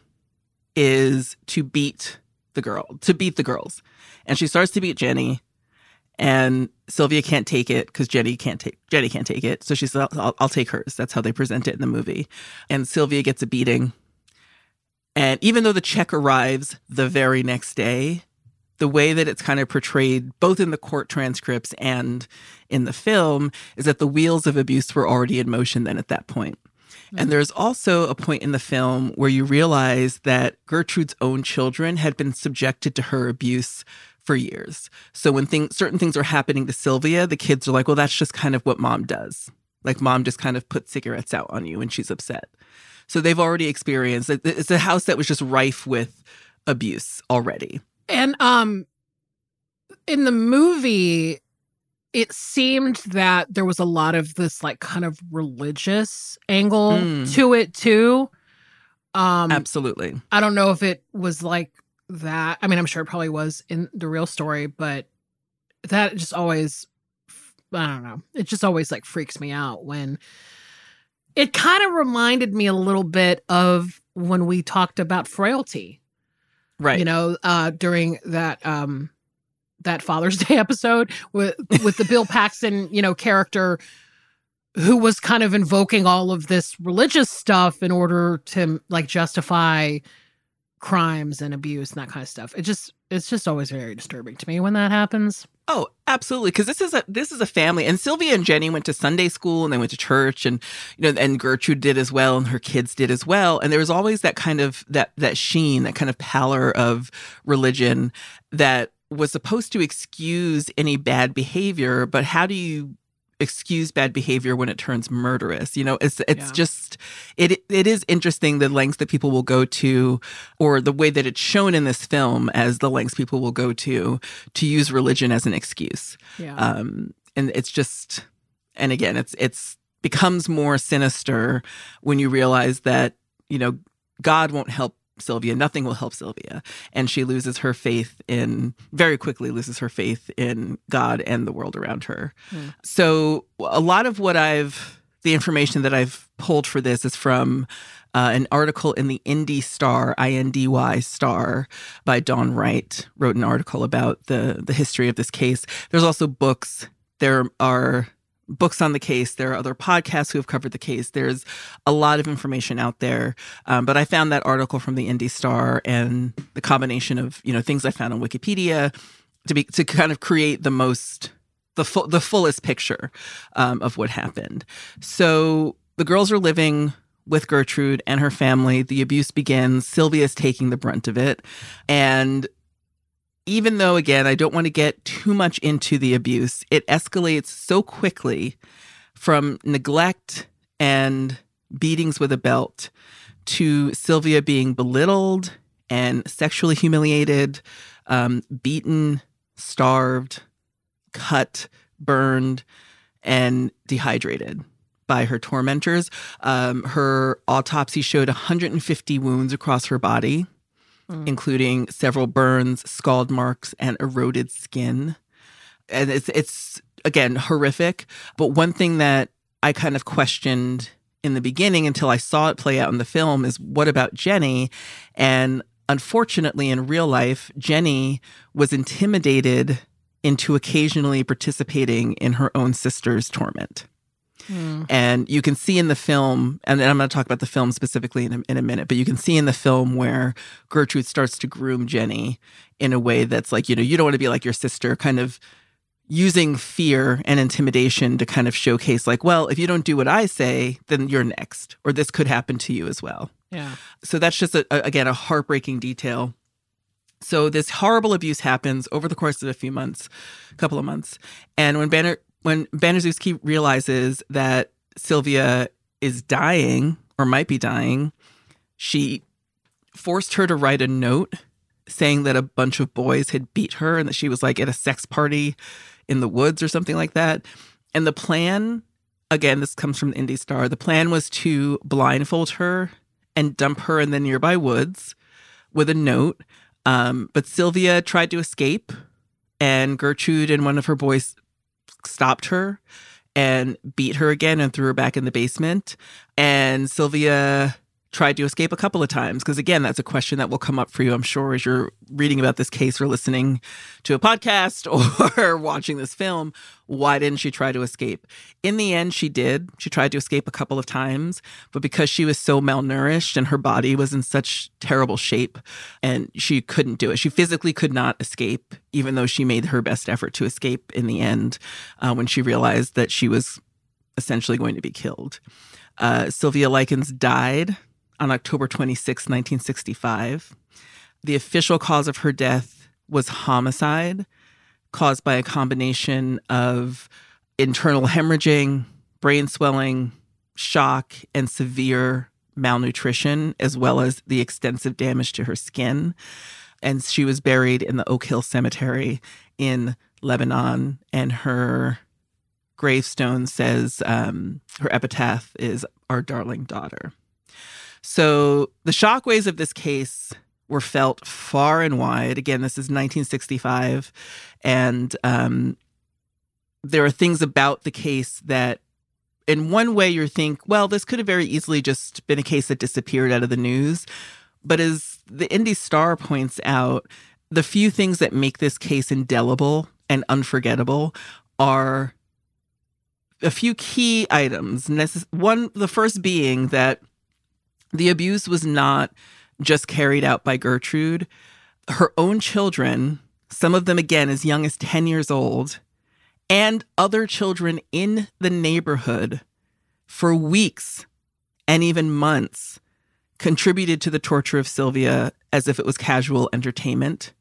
C: is to beat the girl, to beat the girls. And she starts to beat Jenny. And Sylvia can't take it because Jenny can't take Jenny can't take it. So she says, I'll, I'll take hers. That's how they present it in the movie. And Sylvia gets a beating. And even though the check arrives the very next day, the way that it's kind of portrayed, both in the court transcripts and in the film, is that the wheels of abuse were already in motion then at that point. Mm-hmm. And there's also a point in the film where you realize that Gertrude's own children had been subjected to her abuse for years. So when things, certain things are happening to Sylvia, the kids are like, well, that's just kind of what mom does. Like mom just kind of puts cigarettes out on you when she's upset. So they've already experienced it. It's a house that was just rife with abuse already.
B: And um in the movie it seemed that there was a lot of this like kind of religious angle mm. to it too.
C: Um Absolutely.
B: I don't know if it was like that. I mean, I'm sure it probably was in the real story, but that just always I don't know. It just always like freaks me out when it kind of reminded me a little bit of when we talked about frailty
C: right.
B: you know uh during that um that father's day episode with with the bill paxton you know character who was kind of invoking all of this religious stuff in order to like justify crimes and abuse and that kind of stuff. It just it's just always very disturbing to me when that happens.
C: Oh, absolutely. Because this is a this is a family, and Sylvia and Jenny went to Sunday school, and they went to church, and you know, and Gertrude did as well, and her kids did as well. And there was always that kind of that that sheen, that kind of pallor of religion that was supposed to excuse any bad behavior. But how do you excuse bad behavior when it turns murderous. You know, it's it's
B: Yeah.
C: just it it is interesting the lengths that people will go to or the way that it's shown in this film as the lengths people will go to to use religion as an excuse.
B: Yeah.
C: Um and it's just and again it's it's becomes more sinister when you realize that, you know, God won't help Sylvia. Nothing will help Sylvia. And she loses her faith in, very quickly loses her faith in God and the world around her.
B: Hmm.
C: So a lot of what I've, the information that I've pulled for this is from uh, an article in the Indy Star, I N D Y Star, by Dawn Wright, wrote an article about the the history of this case. There's also books. There are books on the case. There are other podcasts who have covered the case. There's a lot of information out there. Um, but I found that article from the Indy Star and the combination of you know things I found on Wikipedia to be to kind of create the most the full the fullest picture um, of what happened. So the girls are living with Gertrude and her family. The abuse begins. Sylvia's taking the brunt of it, and even though again I don't want to get too much into the abuse, it escalates so quickly from neglect and beatings with a belt to Sylvia being belittled and sexually humiliated, um, beaten, starved, cut, burned, and dehydrated by her tormentors. Um, her autopsy showed 150 wounds across her body, Mm. including several burns, scald marks, and eroded skin. And it's it's again horrific. But one thing that I kind of questioned in the beginning until I saw it play out in the film is what about Jenny? And unfortunately, in real life, Jenny was intimidated into occasionally participating in her own sister's torment. And you can see in the film, and then I'm going to talk about the film specifically in a, in a minute, but you can see in the film where Gertrude starts to groom Jenny in a way that's like, you know, you don't want to be like your sister, kind of using fear and intimidation to kind of showcase, like, well, if you don't do what I say, then you're next, or this could happen to you as well.
B: yeah.
C: So that's just a, a- again a heartbreaking detail. So this horrible abuse happens over the course of a few months, a couple of months, and when Banner when Baniszewski realizes that Sylvia is dying or might be dying, she forced her to write a note saying that a bunch of boys had beat her and that she was like at a sex party in the woods or something like that. And the plan, again, this comes from the Indy Star, the plan was to blindfold her and dump her in the nearby woods with a note. Um, but Sylvia tried to escape, and Gertrude and one of her boys stopped her and beat her again and threw her back in the basement. And Sylvia tried to escape a couple of times because again that's a question that will come up for you i'm sure as you're reading about this case or listening to a podcast or watching this film. Why didn't she try to escape? In the end she did. She tried to escape a couple of times but because she was so malnourished and her body was in such terrible shape and she couldn't do it she physically could not escape even though she made her best effort to escape in the end uh, when she realized that she was essentially going to be killed. Uh, Sylvia Likens died on October 26, 1965. The official cause of her death was homicide caused by a combination of internal hemorrhaging, brain swelling, shock, and severe malnutrition, as well as the extensive damage to her skin. And she was buried in the Oak Hill Cemetery in Lebanon, and her gravestone says um, her epitaph is our darling daughter. So the shockwaves of this case were felt far and wide. Again, this is 1965, and um, there are things about the case that, in one way, you think, well, this could have very easily just been a case that disappeared out of the news. But as the Indy Star points out, the few things that make this case indelible and unforgettable are a few key items. One, the first being that the abuse was not just carried out by Gertrude. Her own children, some of them again as young as 10 years old, and other children in the neighborhood for weeks and even months contributed to the torture of Sylvia as if it was casual entertainment.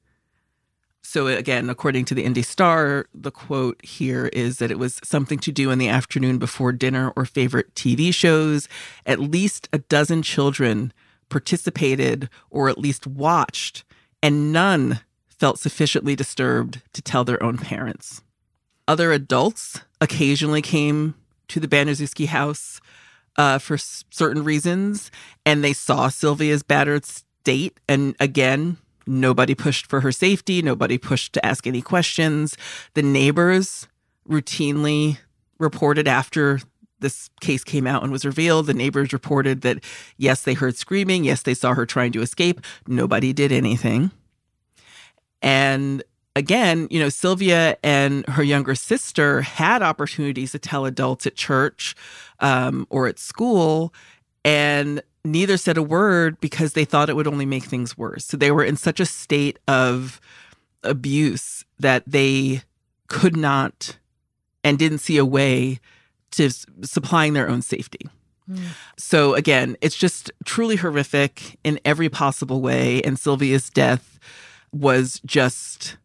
C: So, again, according to the Indy Star, the quote here is that it was something to do in the afternoon before dinner or favorite TV shows. At least a dozen children participated or at least watched, and none felt sufficiently disturbed to tell their own parents. Other adults occasionally came to the Baniszewski house uh, for s- certain reasons, and they saw Sylvia's battered state. And again, nobody pushed for her safety. Nobody pushed to ask any questions. The neighbors routinely reported after this case came out and was revealed. The neighbors reported that yes, they heard screaming. Yes, they saw her trying to escape. Nobody did anything. And again, you know, Sylvia and her younger sister had opportunities to tell adults at church um, or at school, and neither said a word because they thought it would only make things worse. So they were in such a state of abuse that they could not and didn't see a way to s- supplying their own safety. Hmm. So again, it's just truly horrific in every possible way. And Sylvia's death was just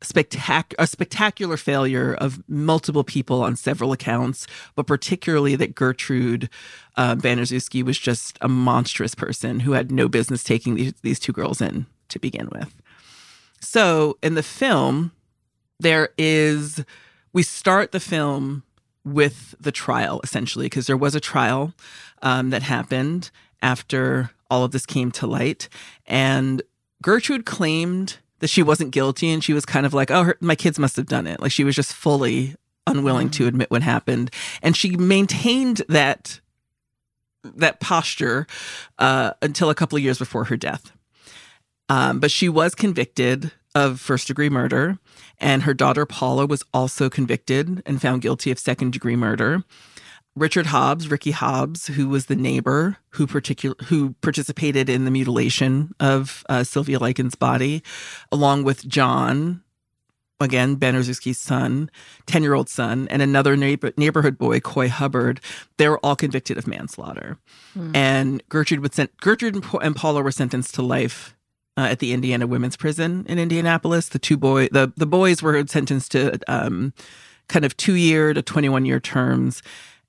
C: spectac- a spectacular failure of multiple people on several accounts, but particularly that Gertrude uh, was just a monstrous person who had no business taking these, these two girls in to begin with. So in the film, there is, we start the film with the trial essentially, because there was a trial um, that happened after all of this came to light. And Gertrude claimed that she wasn't guilty and she was kind of like, oh, her, my kids must have done it. Like she was just fully unwilling to admit what happened. And she maintained that that posture uh, until a couple of years before her death. Um, but she was convicted of first degree murder, and her daughter Paula was also convicted and found guilty of second degree murder. Richard Hobbs, Ricky Hobbs, who was the neighbor who particular who participated in the mutilation of uh, Sylvia Likens' body, along with John, again Ben Baniszewski's son, ten year old son, and another neighbor, neighborhood boy, Coy Hubbard. They were all convicted of manslaughter, and Gertrude would sent Gertrude and, Pa- and Paula were sentenced to life uh, at the Indiana Women's Prison in Indianapolis. The two boy the the boys were sentenced to um, kind of two year to twenty one year terms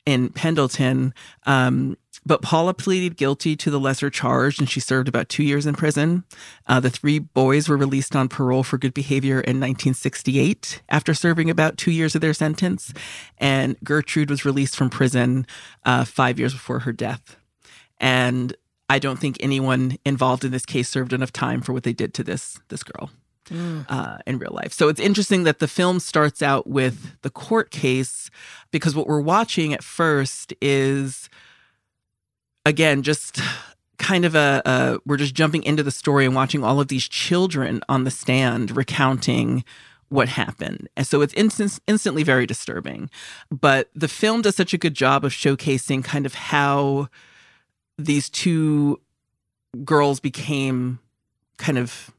C: in Pendleton. Um, but Paula pleaded guilty to the lesser charge and she served about two years in prison. Uh, the three boys were released on parole for good behavior in 1968 after serving about two years of their sentence. And Gertrude was released from prison uh, five years before her death. And I don't think anyone involved in this case served enough time for what they did to this this girl uh, in real life. So it's interesting that the film starts out with the court case because what we're watching at first is again just kind of a, a we're just jumping into the story and watching all of these children on the stand recounting what happened. And so it's instant, instantly very disturbing. But the film does such a good job of showcasing kind of how these two girls became kind of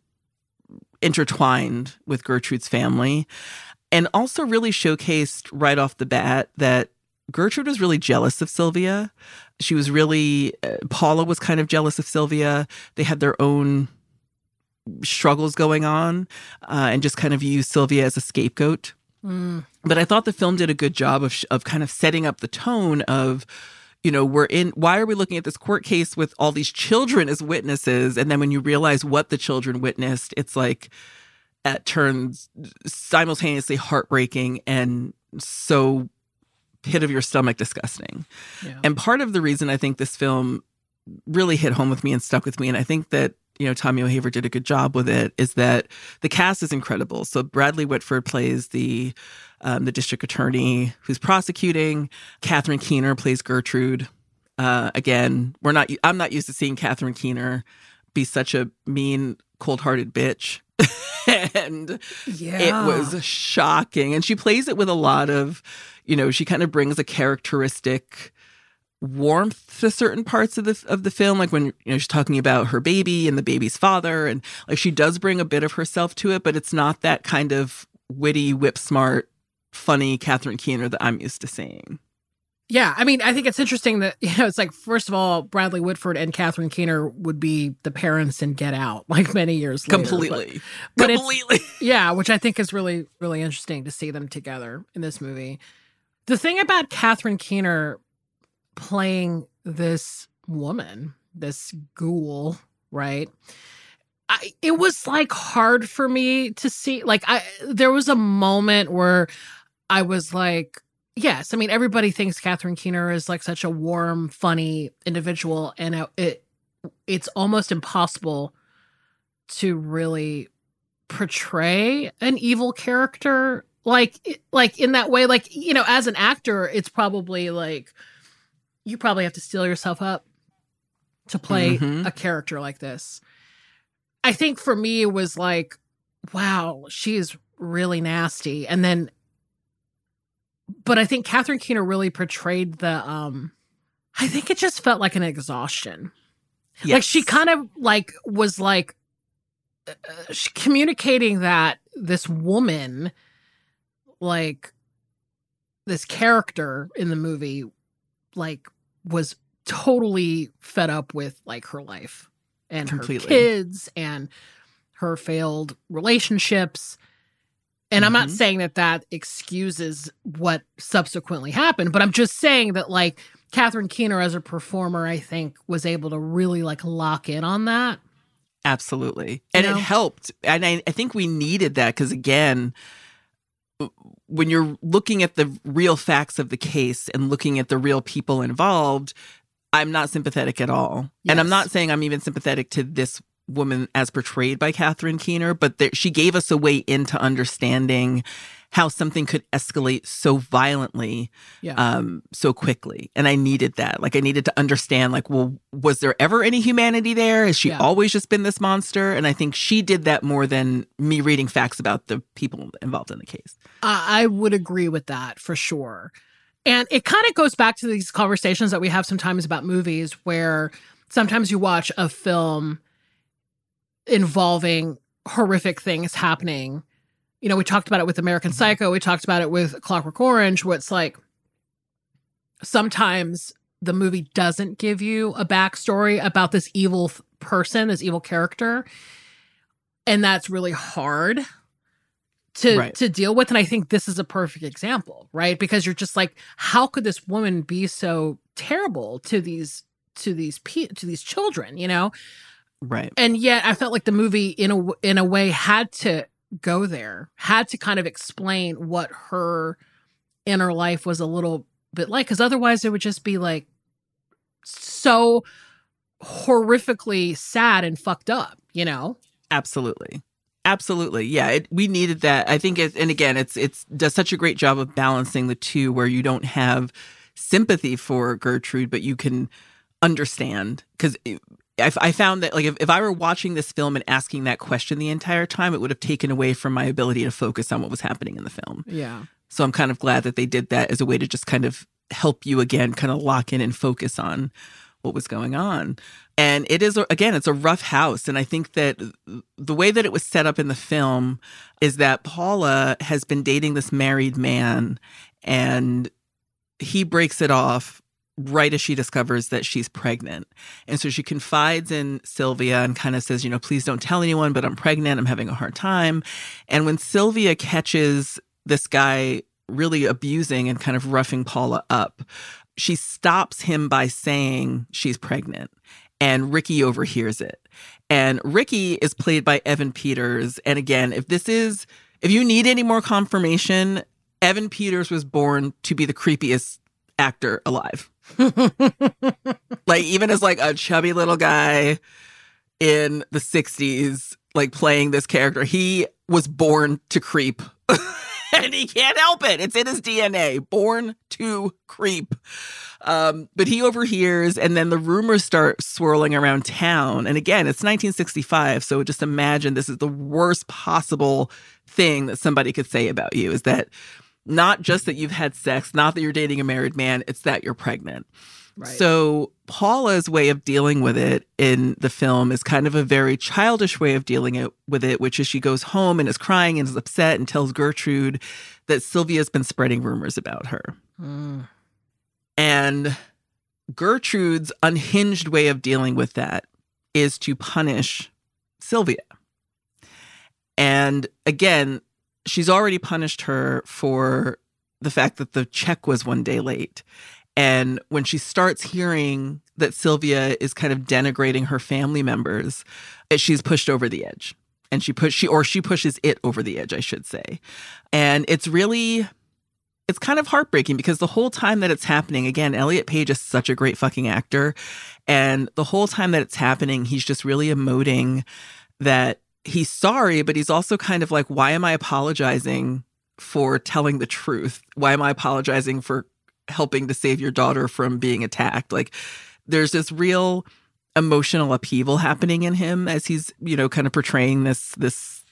C: intertwined with Gertrude's family and also really showcased right off the bat that Gertrude was really jealous of Sylvia. She was really, uh, Paula was kind of jealous of Sylvia. They had their own struggles going on uh, and just kind of used Sylvia as a scapegoat. But I thought the film did a good job of, sh- of kind of setting up the tone of, you know, we're in, why are we looking at this court case with all these children as witnesses? And then when you realize what the children witnessed, it's like, at turns simultaneously heartbreaking and so pit of your stomach disgusting.
B: Yeah.
C: And part of the reason I think this film really hit home with me and stuck with me, and I think that you know Tommy O'Haver did a good job with it, is that the cast is incredible. So Bradley Whitford plays the um, the district attorney who's prosecuting. Catherine Keener plays Gertrude. Uh, again, we're not. I'm not used to seeing Catherine Keener be such a mean, cold-hearted bitch. and
B: Yeah.
C: it was shocking. And she plays it with a lot of, you know, she kind of brings a characteristic warmth to certain parts of the of the film like when you know she's talking about her baby and the baby's father and like she does bring a bit of herself to it but it's not that kind of witty whip smart funny Catherine Keener that I'm used to seeing.
B: Yeah, I mean, I think it's interesting that you know it's like first of all, Bradley Whitford and Catherine Keener would be the parents in Get Out, like many years later.
C: Completely,
B: but, but
C: completely.
B: yeah, which I think is really really interesting to see them together in this movie. The thing about Catherine Keener playing this woman, this ghoul, right? I, it was like hard for me to see. Like, I there was a moment where I was like, yes, I mean, everybody thinks Catherine Keener is like such a warm, funny individual, and it, it it's almost impossible to really portray an evil character like like in that way like you know as an actor it's probably like you probably have to steel yourself up to play mm-hmm. a character like this. I think for me it was like, wow, she's really nasty. And then but I think Catherine Keener really portrayed the um I think it just felt like an exhaustion. Yes. Like she kind of like was like uh, communicating that this woman like this character in the movie like was totally fed up with like her life and Completely. her kids and her failed relationships. And mm-hmm. I'm not mm-hmm. saying that that excuses what subsequently happened, but I'm just saying that like Catherine Keener as a performer, I think was able to really like lock in on that.
C: Absolutely. And you know? it helped. And I, I think we needed that because again, when you're looking at the real facts of the case and looking at the real people involved, I'm not sympathetic at all. Yes. And I'm not saying I'm even sympathetic to this woman as portrayed by Catherine Keener, but there, she gave us a way into understanding how something could escalate so violently yeah. um so quickly. And i needed that. Like i needed to understand like well was there ever any humanity there? Has she yeah. always just been this monster? And i think she did that more than me reading facts about the people involved in the case.
B: I would agree with that for sure. And it kind of goes back to these conversations that we have sometimes about movies where sometimes you watch a film involving horrific things happening you know, we talked about it with American mm-hmm. Psycho, we talked about it with Clockwork Orange, where it's like sometimes the movie doesn't give you a backstory about this evil person, this evil character. And that's really hard to right. to deal with. And I think this is a perfect example, right? Because you're just like, how could this woman be so terrible to these to these pe- to these children, you know?
C: Right.
B: And yet I felt like the movie in a in a way had to go there, had to kind of explain what her inner life was a little bit like, because otherwise it would just be like so horrifically sad and fucked up, you know?
C: Absolutely. Absolutely. Yeah, it, we needed that. I think it, and again, it's it's does such a great job of balancing the two where you don't have sympathy for Gertrude, but you can understand because I, I found that like if, if I were watching this film and asking that question the entire time, it would have taken away from my ability to focus on what was happening in the film.
B: Yeah.
C: So I'm kind of glad that they did that as a way to just kind of help you again, kind of lock in and focus on what was going on. And it is again, it's a rough house, and I think that the way that it was set up in the film is that Paula has been dating this married man, and he breaks it off right as she discovers that she's pregnant. And so she confides in Sylvia and kind of says, you know, please don't tell anyone, but I'm pregnant. I'm having a hard time. And when Sylvia catches this guy really abusing and kind of roughing Paula up, she stops him by saying she's pregnant. And Ricky overhears it. And Ricky is played by Evan Peters. And again, if this is, if you need any more confirmation, Evan Peters was born to be the creepiest actor alive. like even as like a chubby little guy in the 60s like playing this character he was born to creep. And he can't help it. It's in his dna born to creep. Um, but he overhears and then the rumors start swirling around town. And again it's 1965 so just imagine this is the worst possible thing that somebody could say about you is that not just that you've had sex, not that you're dating a married man, it's that you're pregnant.
B: Right.
C: So Paula's way of dealing with it in the film is kind of a very childish way of dealing it with it, which is she goes home and is crying and is upset and tells Gertrude that Sylvia's been spreading rumors about her.
B: Mm.
C: And Gertrude's unhinged way of dealing with that is to punish Sylvia. And again, she's already punished her for the fact that the check was one day late. And when she starts hearing that Sylvia is kind of denigrating her family members, eh, she's pushed over the edge. And she push she or she pushes it over the edge, I should say. And it's really it's kind of heartbreaking because the whole time that it's happening, again, Elliot Page is such a great fucking actor. And the whole time that it's happening, he's just really emoting that he's sorry, but he's also kind of like, why am I apologizing for telling the truth? Why am I apologizing for helping to save your daughter from being attacked? Like, there's this real emotional upheaval happening in him as he's, you know, kind of portraying this, this,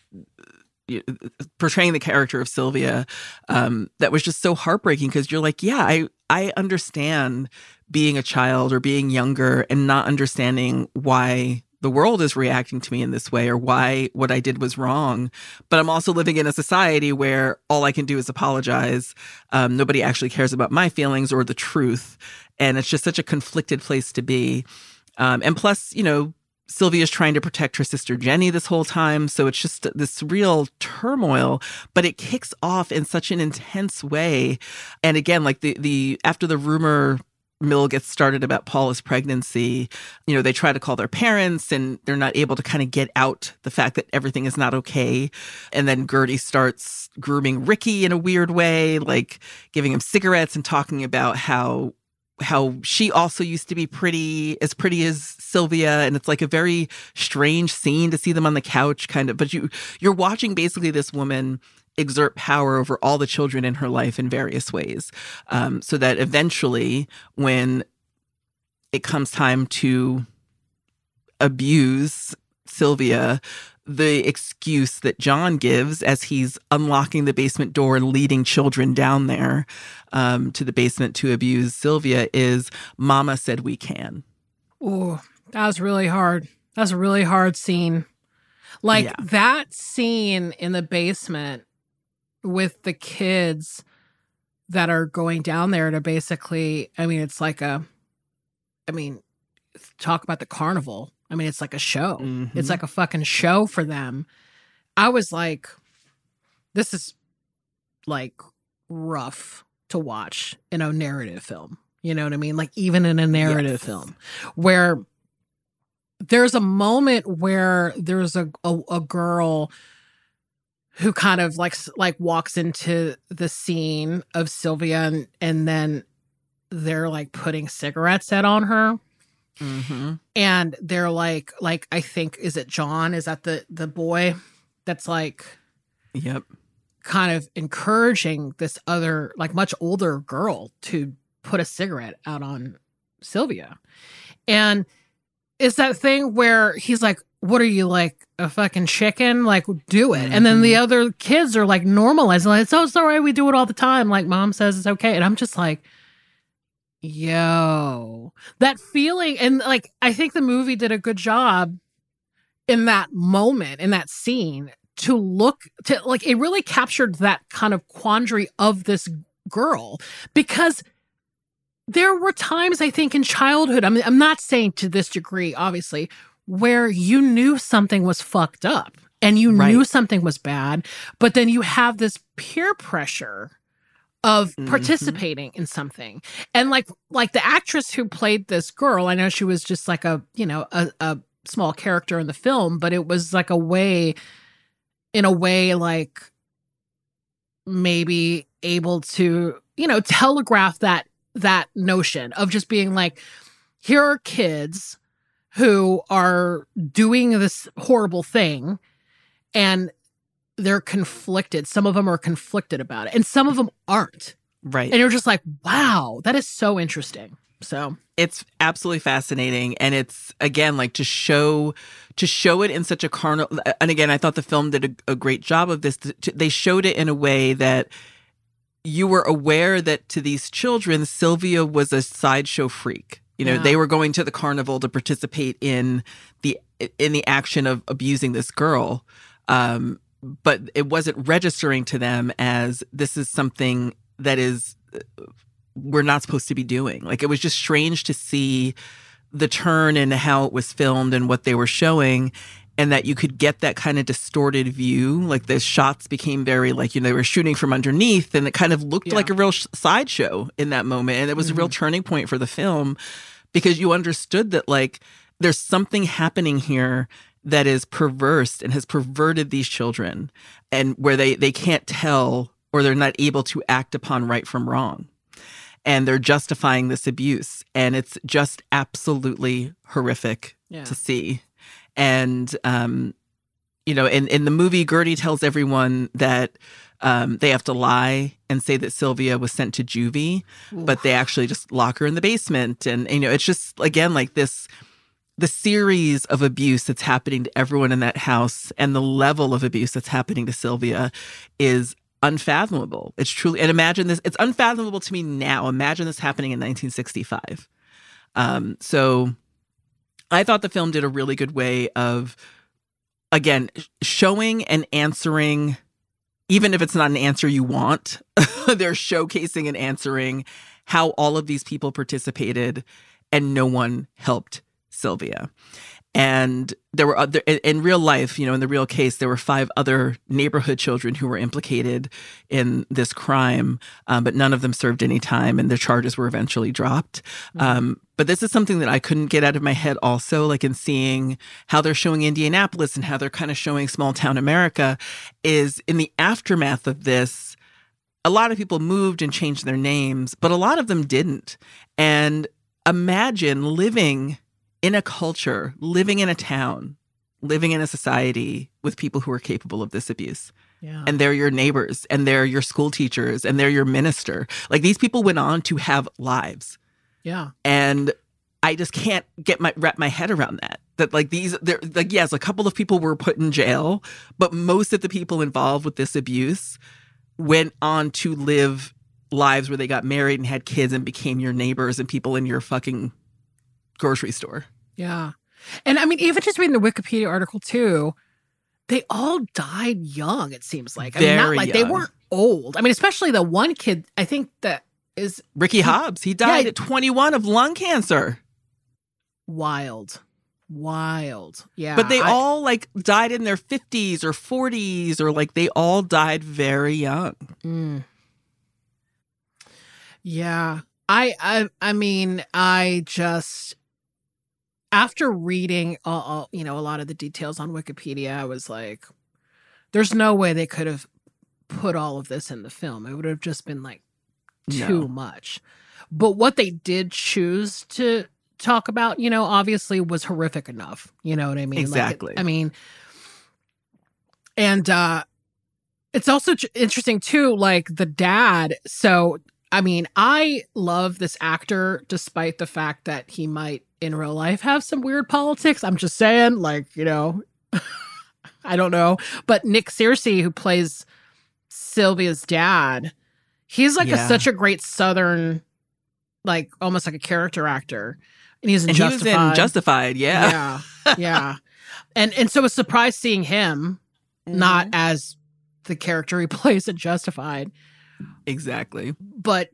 C: portraying the character of Sylvia um, that was just so heartbreaking because you're like, yeah, I I understand being a child or being younger and not understanding why the world is reacting to me in this way or why what I did was wrong. But I'm also living in a society where all I can do is apologize. Um, nobody actually cares about my feelings or the truth. And it's just such a conflicted place to be. Um, and plus, you know, Sylvia's trying to protect her sister Jenny this whole time. So it's just this real turmoil, but it kicks off in such an intense way. And again, like the, the, after the rumor mill gets started about Paula's pregnancy, you know, they try to call their parents and they're not able to kind of get out the fact that everything is not okay. And then Gertie starts grooming Ricky in a weird way, like giving him cigarettes and talking about how how she also used to be pretty as pretty as Sylvia and it's like a very strange scene to see them on the couch kind of but you you're watching basically this woman exert power over all the children in her life in various ways um, so that eventually when it comes time to abuse Sylvia the excuse that John gives as he's unlocking the basement door and leading children down there um, to the basement to abuse Sylvia is Mama said we can.
B: Oh, that was really hard. That's a really hard scene. Like
C: Yeah.
B: that scene in the basement with the kids that are going down there to basically, I mean, it's like a, I mean, talk about the carnival. I mean, it's like a show. It's
C: Mhm.
B: like a fucking show for them. I was like, this is like rough to watch in a narrative film. You know what I mean? Like even in a narrative
C: Yes.
B: film where there's a moment where there's a, a a girl who kind of like like walks into the scene of Sylvia and and then they're like putting cigarettes out on her
C: Mm-hmm.
B: and they're like like I think is it John is that the the boy that's like
C: Yep.
B: kind of encouraging this other like much older girl to put a cigarette out on Sylvia. And it's that thing where he's like, What are you like a fucking chicken? Like do it. And then the mm-hmm. other kids are like normalizing like it's oh right, we do it all the time. Like mom says it's okay. And I'm just like Yo, that feeling, and like, I think the movie did a good job in that moment, in that scene, to look to like it really captured that kind of quandary of this girl because there were times I think in childhood, I mean, I'm not saying to this degree, obviously, where you knew something was fucked up and you knew something was bad, but then you have this peer pressure of
C: Mhm.
B: participating in something. And like like the actress who played this girl, I know she was just like a, you know, a, a small character in the film, but it was like a way in a way like maybe able to, you know, telegraph that that notion of just being like here are kids who are doing this horrible thing and they're conflicted. Some of them are conflicted about it and some of them aren't.
C: Right.
B: And you're just like, wow, that is so interesting. So,
C: it's absolutely fascinating and it's again like to show to show it in such a carnal and again i thought the film did a, a great job of this they showed it in a way that you were aware that to these children, Sylvia was a sideshow freak. You know,
B: Yeah.
C: they were going to the carnival to participate in the in the action of abusing this girl. Um, but it wasn't registering to them as this is something that is uh, we're not supposed to be doing. Like it was just strange to see the turn in how it was filmed and what they were showing and that you could get that kind of distorted view like the shots became very like you know they were shooting from underneath and it kind of looked
B: Yeah.
C: like a real sh- sideshow in that moment and it was a real mm-hmm. turning point for the film because you understood that like there's something happening here that is perverse and has perverted these children and where they they can't tell or they're not able to act upon right from wrong and they're justifying this abuse and it's just absolutely horrific
B: Yeah.
C: to see and um you know in in the movie Gertie tells everyone that um, they have to lie and say that Sylvia was sent to juvie, but they actually just lock her in the basement. And, you know, it's just, again, like this the series of abuse that's happening to everyone in that house and the level of abuse that's happening to Sylvia is unfathomable. It's truly, and imagine this, it's unfathomable to me now. Imagine this happening in 1965. Um, so I thought the film did a really good way of, again, showing and answering, even if it's not an answer you want, they're showcasing and answering how all of these people participated and no one helped Sylvia. And there were other, in- real life, you know, in the real case, there were five other neighborhood children who were implicated in this crime, um, but none of them served any time and their charges were eventually dropped. Um, but this is something that I couldn't get out of my head also, like in seeing how they're showing Indianapolis and how they're kind of showing small town America, is in the aftermath of this, a lot of people moved and changed their names, but a lot of them didn't. And imagine living in a culture, living in a town, living in a society with people who are capable of this abuse.
B: Yeah.
C: And they're your neighbors and they're your school teachers and they're your minister. Like these people went on to have lives.
B: yeah.
C: And I just can't get my wrap my head around that. That like these there like yes, a couple of people were put in jail, but most of the people involved with this abuse went on to live lives where they got married and had kids and became your neighbors and people in your fucking grocery store.
B: Yeah. And I mean, even just reading the Wikipedia article too, they all died young, it seems like. I mean, not like they weren't old. I mean, especially the one kid, I think that is
C: Ricky Hobbs, he died
B: Yeah.
C: at 21 of lung cancer.
B: wild. Wild. Yeah.
C: But they
B: I-
C: all like died in their 50s or 40s or like they all died very young.
B: Mm. Yeah. I I I mean, I just after reading uh, uh, you know a lot of the details on Wikipedia, I was like there's no way they could have put all of this in the film. It would have just been like too
C: No.
B: much. But what they did choose to talk about, you know, obviously was horrific enough. You know what I mean? Like, it-
C: Exactly.
B: I mean, and uh it's also interesting too, like the dad. So, I mean, I love this actor despite the fact that he might in real life have some weird politics. I'm just saying, like, you know, I don't know. But Nick Searcy, who plays Sylvia's dad, he's like a, such a great Southern, like almost like a character actor. And he's in
C: And
B: Justified.
C: he was in Justified, yeah.
B: yeah. yeah. And and so it was surprised seeing him
C: Mm-hmm.
B: not as the character he plays in Justified.
C: Exactly.
B: But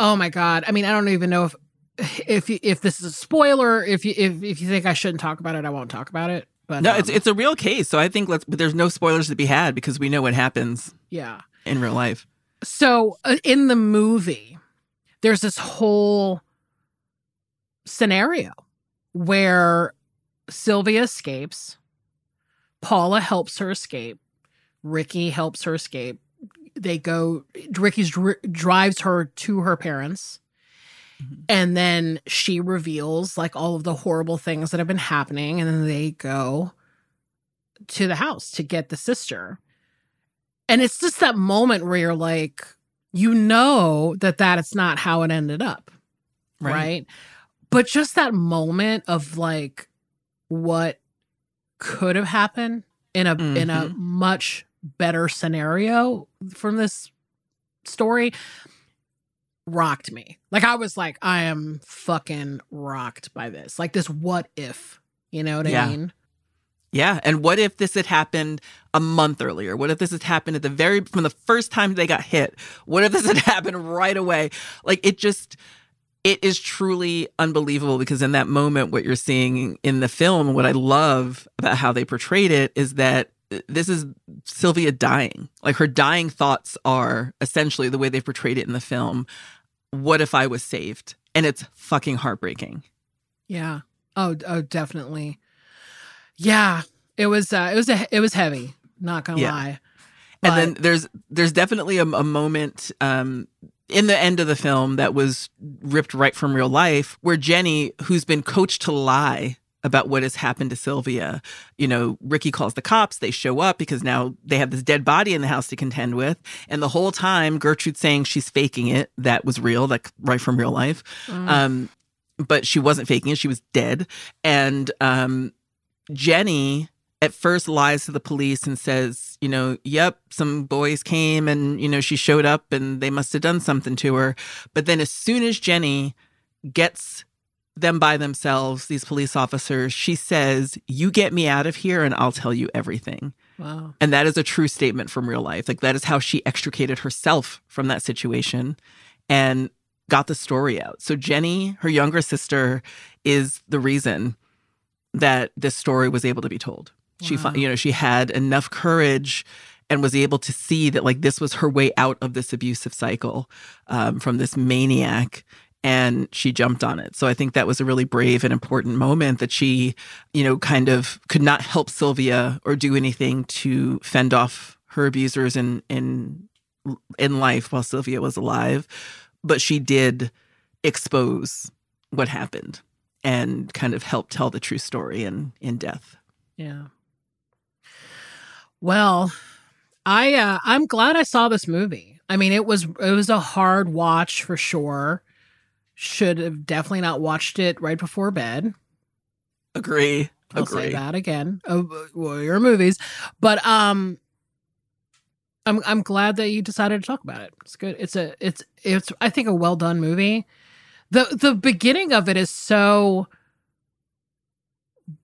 B: oh my god, I mean, I don't even know if if you- if this is a spoiler. If you if if you think I shouldn't talk about it, I won't talk about it. But
C: No, it's
B: um,
C: it's a real case. So I think let's but there's no spoilers to be had because we know what happens
B: yeah.
C: in real life.
B: So uh, in the movie, there's this whole scenario where Sylvia escapes, Paula helps her escape, Ricky helps her escape. They go. Ricky's dri- drives her to her parents. Mm-hmm. And then she reveals like all of the horrible things that have been happening. And then they go to the house to get the sister. And it's just that moment where you're like, you know that that is not how it ended up. Right. But just that moment of like what could have happened in a in a mm-hmm. much better scenario from this story rocked me. Like I was like, I am fucking rocked by this. Like this what if, you know what
C: Yeah.
B: I mean?
C: Yeah. And what if this had happened a month earlier? What if this had happened at the very from the first time they got hit? What if this had happened right away? Like it just it is truly unbelievable because in that moment what you're seeing in the film, what I love about how they portrayed it is that uh, this is Sylvia dying. Like her dying thoughts are essentially the way they portrayed it in the film. What if I was saved? And it's fucking heartbreaking.
B: Yeah. Oh, oh, definitely. Yeah. It was. Uh, it was. A, it was heavy. Not gonna
C: Yeah.
B: lie.
C: and
B: But-
C: then there's there's definitely a, a moment um in the end of the film that was ripped right from real life where jenny who's been coached to lie about what has happened to sylvia you know ricky calls the cops they show up because now they have this dead body in the house to contend with and the whole time gertrude's saying she's faking it that was real like right from real life
B: Mm.
C: um but she wasn't faking it she was dead and um jenny at first lies to the police and says, you know, yep, some boys came and, you know, she showed up and they must have done something to her. But then as soon as Jenny gets them by themselves, these police officers, she says, you get me out of here and I'll tell you everything.
B: wow.
C: And that is a true statement from real life. Like that is how she extricated herself from that situation and got the story out. So Jenny, her younger sister, is the reason that this story was able to be told. She, fi- you know, she had enough courage and was able to see that like this was her way out of this abusive cycle um, from this maniac and she jumped on it so i think that was a really brave and important moment that she you know kind of could not help sylvia or do anything to fend off her abusers in in in life while sylvia was alive but she did expose what happened and kind of help tell the true story in in death
B: Yeah. Well, I uh, I'm glad I saw this movie. I mean, it was it was a hard watch for sure. Should have definitely not watched it right before bed.
C: agree
B: I'll
C: agree
B: say that again. Oh, well, your movies, but um, I'm I'm glad that you decided to talk about it. It's good. It's a it's it's I think a well done movie. the The beginning of it is so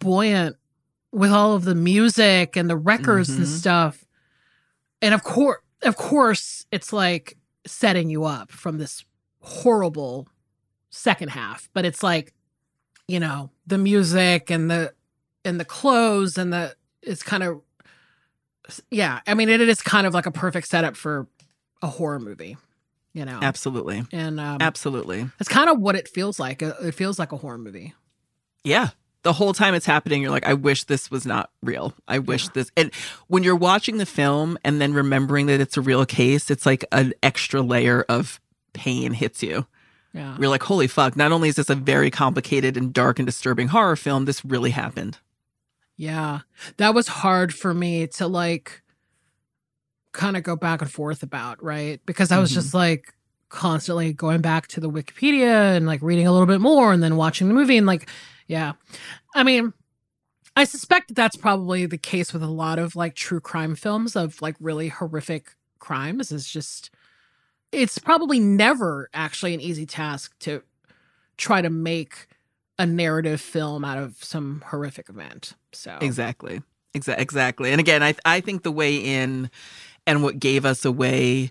B: buoyant with all of the music and the records and
C: Mhm.
B: stuff, and of course, of course, it's like setting you up from this horrible second half. But it's like you know the music and the and the clothes and the it's kind of yeah i mean it is kind of like a perfect setup for a horror movie you know
C: absolutely
B: and um
C: absolutely
B: it's kind of what it feels like Uh, it feels like a horror movie
C: Yeah. The whole time it's happening, you're like, I wish this was not real. I wish this. And when you're watching the film and then remembering that it's a real case, it's like an extra layer of pain hits you.
B: Yeah
C: You're like, holy fuck, not only is this a very complicated and dark and disturbing horror film, this really happened.
B: yeah that was hard for me to like kind of go back and forth about right because i was
C: Mhm.
B: just like constantly going back to the wikipedia and like reading a little bit more and then watching the movie and like yeah i mean i suspect that that's probably the case with a lot of like true crime films of like really horrific crimes is just it's probably never actually an easy task to try to make a narrative film out of some horrific event so
C: Exactly. Exa- exactly. And again, I I think the way in and what gave us a way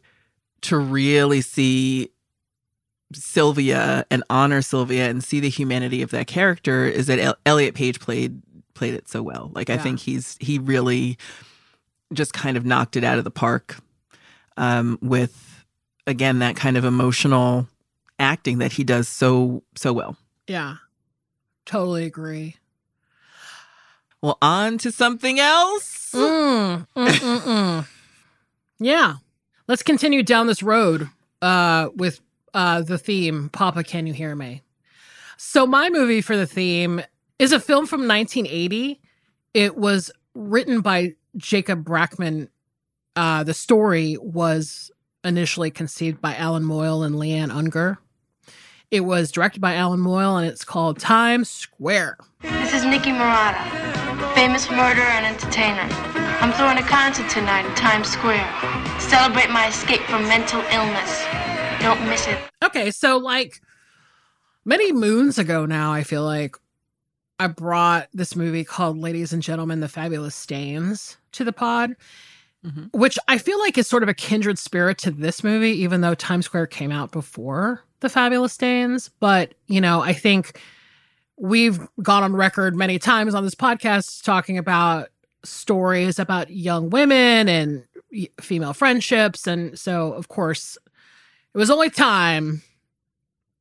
C: to really see Sylvia and honor Sylvia and see the humanity of that character is that El- Elliot Page played played it so well. Like I
B: Yeah.
C: think he's he really just kind of knocked it out of the park um, with again that kind of emotional acting that he does so so well.
B: yeah totally agree
C: Well, on to something else.
B: Mm, mm, mm, mm. yeah. Let's continue down this road uh, with uh, the theme, Papa, Can You Hear Me? So, my movie for the theme is a film from 1980. It was written by Jacob Brackman. Uh, the story was initially conceived by Allan Moyle and Leanne Ungar. It was directed by Allan Moyle and it's called Times Square.
F: This is Nikki Marotta. famous murderer and entertainer. I'm throwing a concert tonight in Times Square. Celebrate my escape from mental illness. Don't miss it.
B: Okay, so like many moons ago now, I feel like I brought this movie called Ladies and Gentlemen, The Fabulous Stains to the pod,
C: Mhm.
B: which I feel like is sort of a kindred spirit to this movie, even though Times Square came out before The Fabulous Stains. But, you know, I think we've gone on record many times on this podcast talking about stories about young women and female friendships. And so, of course, it was only time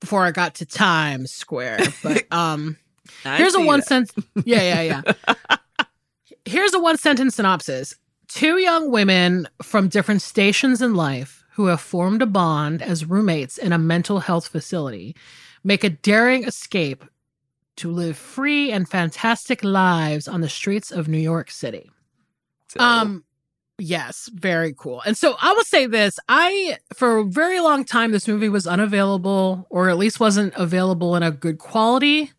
B: before I got to Times Square. But um here's a one
C: that.
B: sentence Yeah, yeah, yeah. here's a one sentence synopsis. Two young women from different stations in life who have formed a bond as roommates in a mental health facility make a daring escape to live free and fantastic lives on the streets of New York City.
C: So-
B: Um, yes, very cool. And so I will say this: I, for a very long time, this movie was unavailable, or at least wasn't available in a good quality.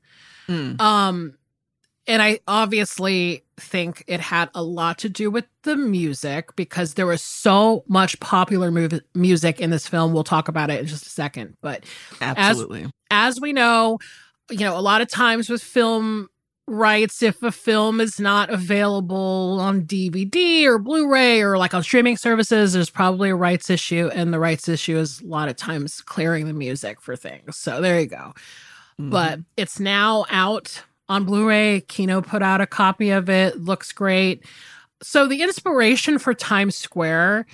C: Mm.
B: Um, and I obviously think it had a lot to do with the music because there was so much popular mov- music in this film. We'll talk about it in just a second, but
C: absolutely.
B: as we know, you know, a lot of times with film rights, if a film is not available on DVD or Blu ray or like on streaming services, there's probably a rights issue. And the rights issue is a lot of times clearing the music for things. So there you go.
C: Mhm.
B: But it's now out on Blu ray. Kino put out a copy of it, looks great. So the inspiration for Times Square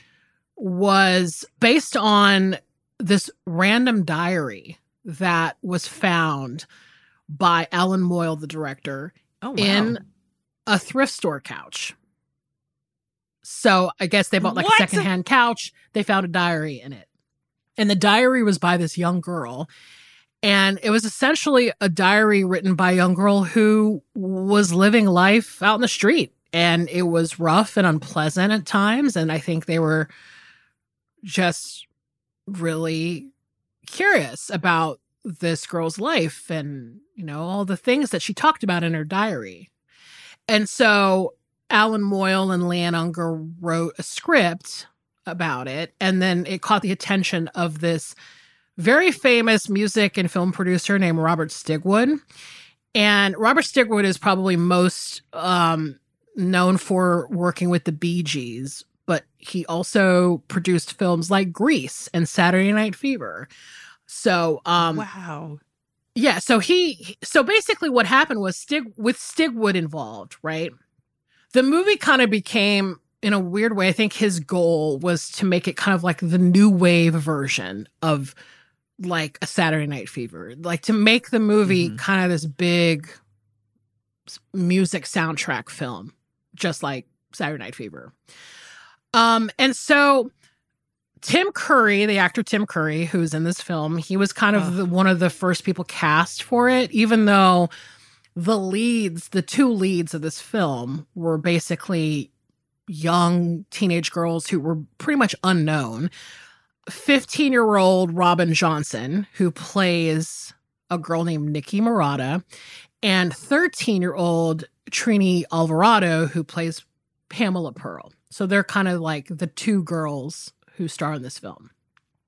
B: was based on this random diary that was found by Allan Moyle, the director,
C: oh, wow.
B: in a thrift store couch. So I guess they bought like
C: What?
B: a secondhand couch. They found a diary in it. And the diary was by this young girl. And it was essentially a diary written by a young girl who was living life out in the street. And it was rough and unpleasant at times. And I think they were just really curious about this girl's life and, you know, all the things that she talked about in her diary. And so Allan Moyle and Leanne Ungar wrote a script about it. And then it caught the attention of this very famous music and film producer named Robert Stigwood. And Robert Stigwood is probably most um, known for working with the Bee Gees, but he also produced films like Grease and Saturday Night Fever. So, um,
C: wow.
B: yeah, so he so basically what happened was Stig with Stigwood involved, right? The movie kind of became in a weird way, I think his goal was to make it kind of like the new wave version of like a Saturday Night Fever, like to make the movie
C: Mhm.
B: kind of this big music soundtrack film, just like Saturday Night Fever. Um, and so Tim Curry, the actor Tim Curry, who's in this film, he was kind of the, one of the first people cast for it, even though the leads, the two leads of this film, were basically young teenage girls who were pretty much unknown. 15 year old Robin Johnson, who plays a girl named Nikki Marotta, and 13 year old Trini Alvarado, who plays Pamela Pearl. So they're kind of like the two girls who star in this film.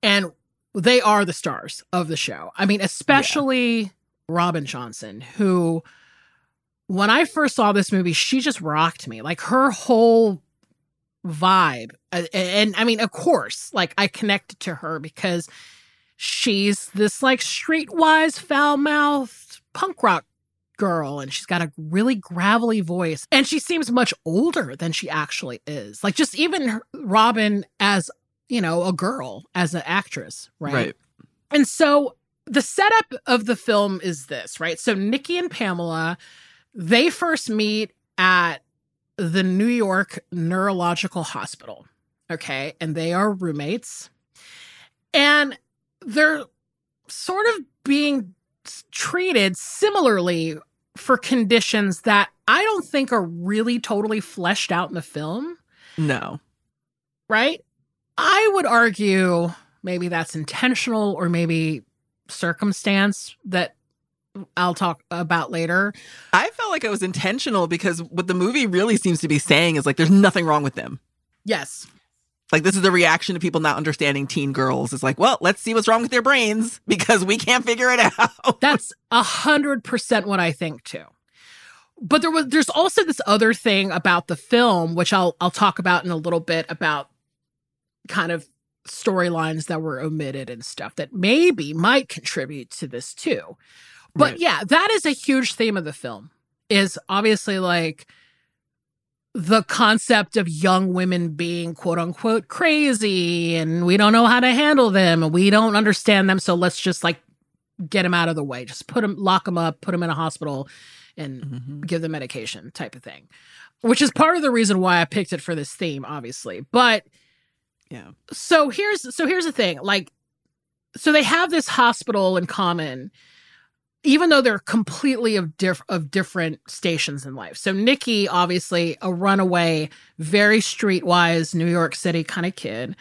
B: And they are the stars of the show. I mean, especially Robin Johnson, who, when I first saw this movie, she just rocked me. Like her whole vibe. And, I mean, of course, like I connected to her because she's this like streetwise, foul mouthed punk rock girl and she's got a really gravelly voice and she seems much older than she actually is like just even her- robin as you know a girl as an actress right,
C: Right.
B: and so the setup of the film is this right so nikki and pamela they first meet at the new york neurological hospital okay and they are roommates and they're sort of being treated similarly for conditions that I don't think are really totally fleshed out in the film,
C: No.
B: right? I would argue maybe that's intentional or maybe circumstance that I'll talk about later.
C: I felt like it was intentional because what the movie really seems to be saying is like there's nothing wrong with them.
B: Yes.
C: Like this is the reaction to people not understanding teen girls. It's like, well, let's see what's wrong with their brains because we can't figure it out.
B: That's a hundred percent what I think too. But there was there's also this other thing about the film, which I'll I'll talk about in a little bit about kind of storylines that were omitted and stuff that maybe might contribute to this too. But
C: Right.
B: yeah, that is a huge theme of the film. Is obviously like the concept of young women being quote unquote crazy and we don't know how to handle them and we don't understand them so let's just like get them out of the way just put them lock them up put them in a hospital and
C: Mhm.
B: give them medication type of thing which is part of the reason why i picked it for this theme obviously but
C: Yeah.
B: so here's so here's the thing like so they have this hospital in common even though they're completely of diff- of different stations in life. So nikki obviously a runaway very streetwise new york city kind of kid.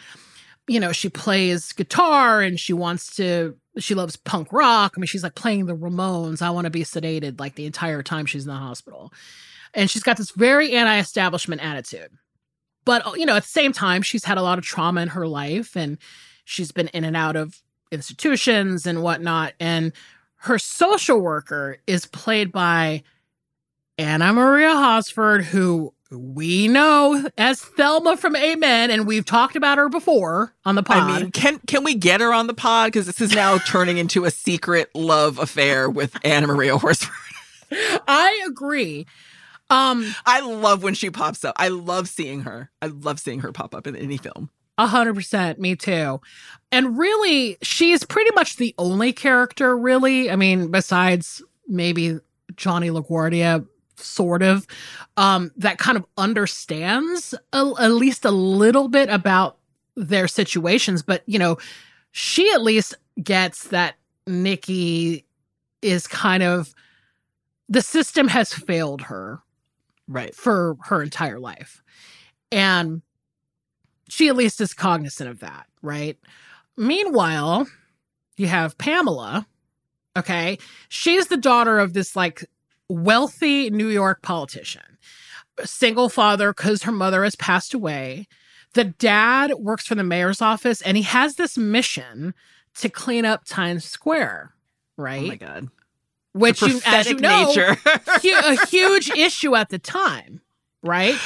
B: You know she plays guitar and she wants to she loves punk rock. I mean she's like playing the ramones i want to be sedated like the entire time she's in the hospital. And she's got this very anti-establishment attitude. But you know at the same time she's had a lot of trauma in her life and she's been in and out of institutions and whatnot. And her social worker is played by anna maria horsford who we know as thelma from amen and we've talked about her before on the pod
C: I mean, can can we get her on the pod? Because this is now turning into a secret love affair with Anna Maria Horsford.
B: i agree um
C: I love when she pops up. I love seeing her. I love seeing her pop up in any film.
B: A hundred percent, me too. And really, she's pretty much the only character, really. I mean, besides maybe Johnny LaGuardia, sort of, um, that kind of understands a, at least a little bit about their situations. But you know, she at least gets that Nikki is kind of the system has failed her
C: Right.
B: for her entire life. And she at least is cognizant of that, right? Meanwhile, you have Pamela, okay? She's the daughter of this like wealthy New York politician, single father because her mother has passed away. The dad works for the mayor's office and he has this mission to clean up Times Square, right?
C: Oh my god.
B: Which, you, as you know, a huge issue at the time, right?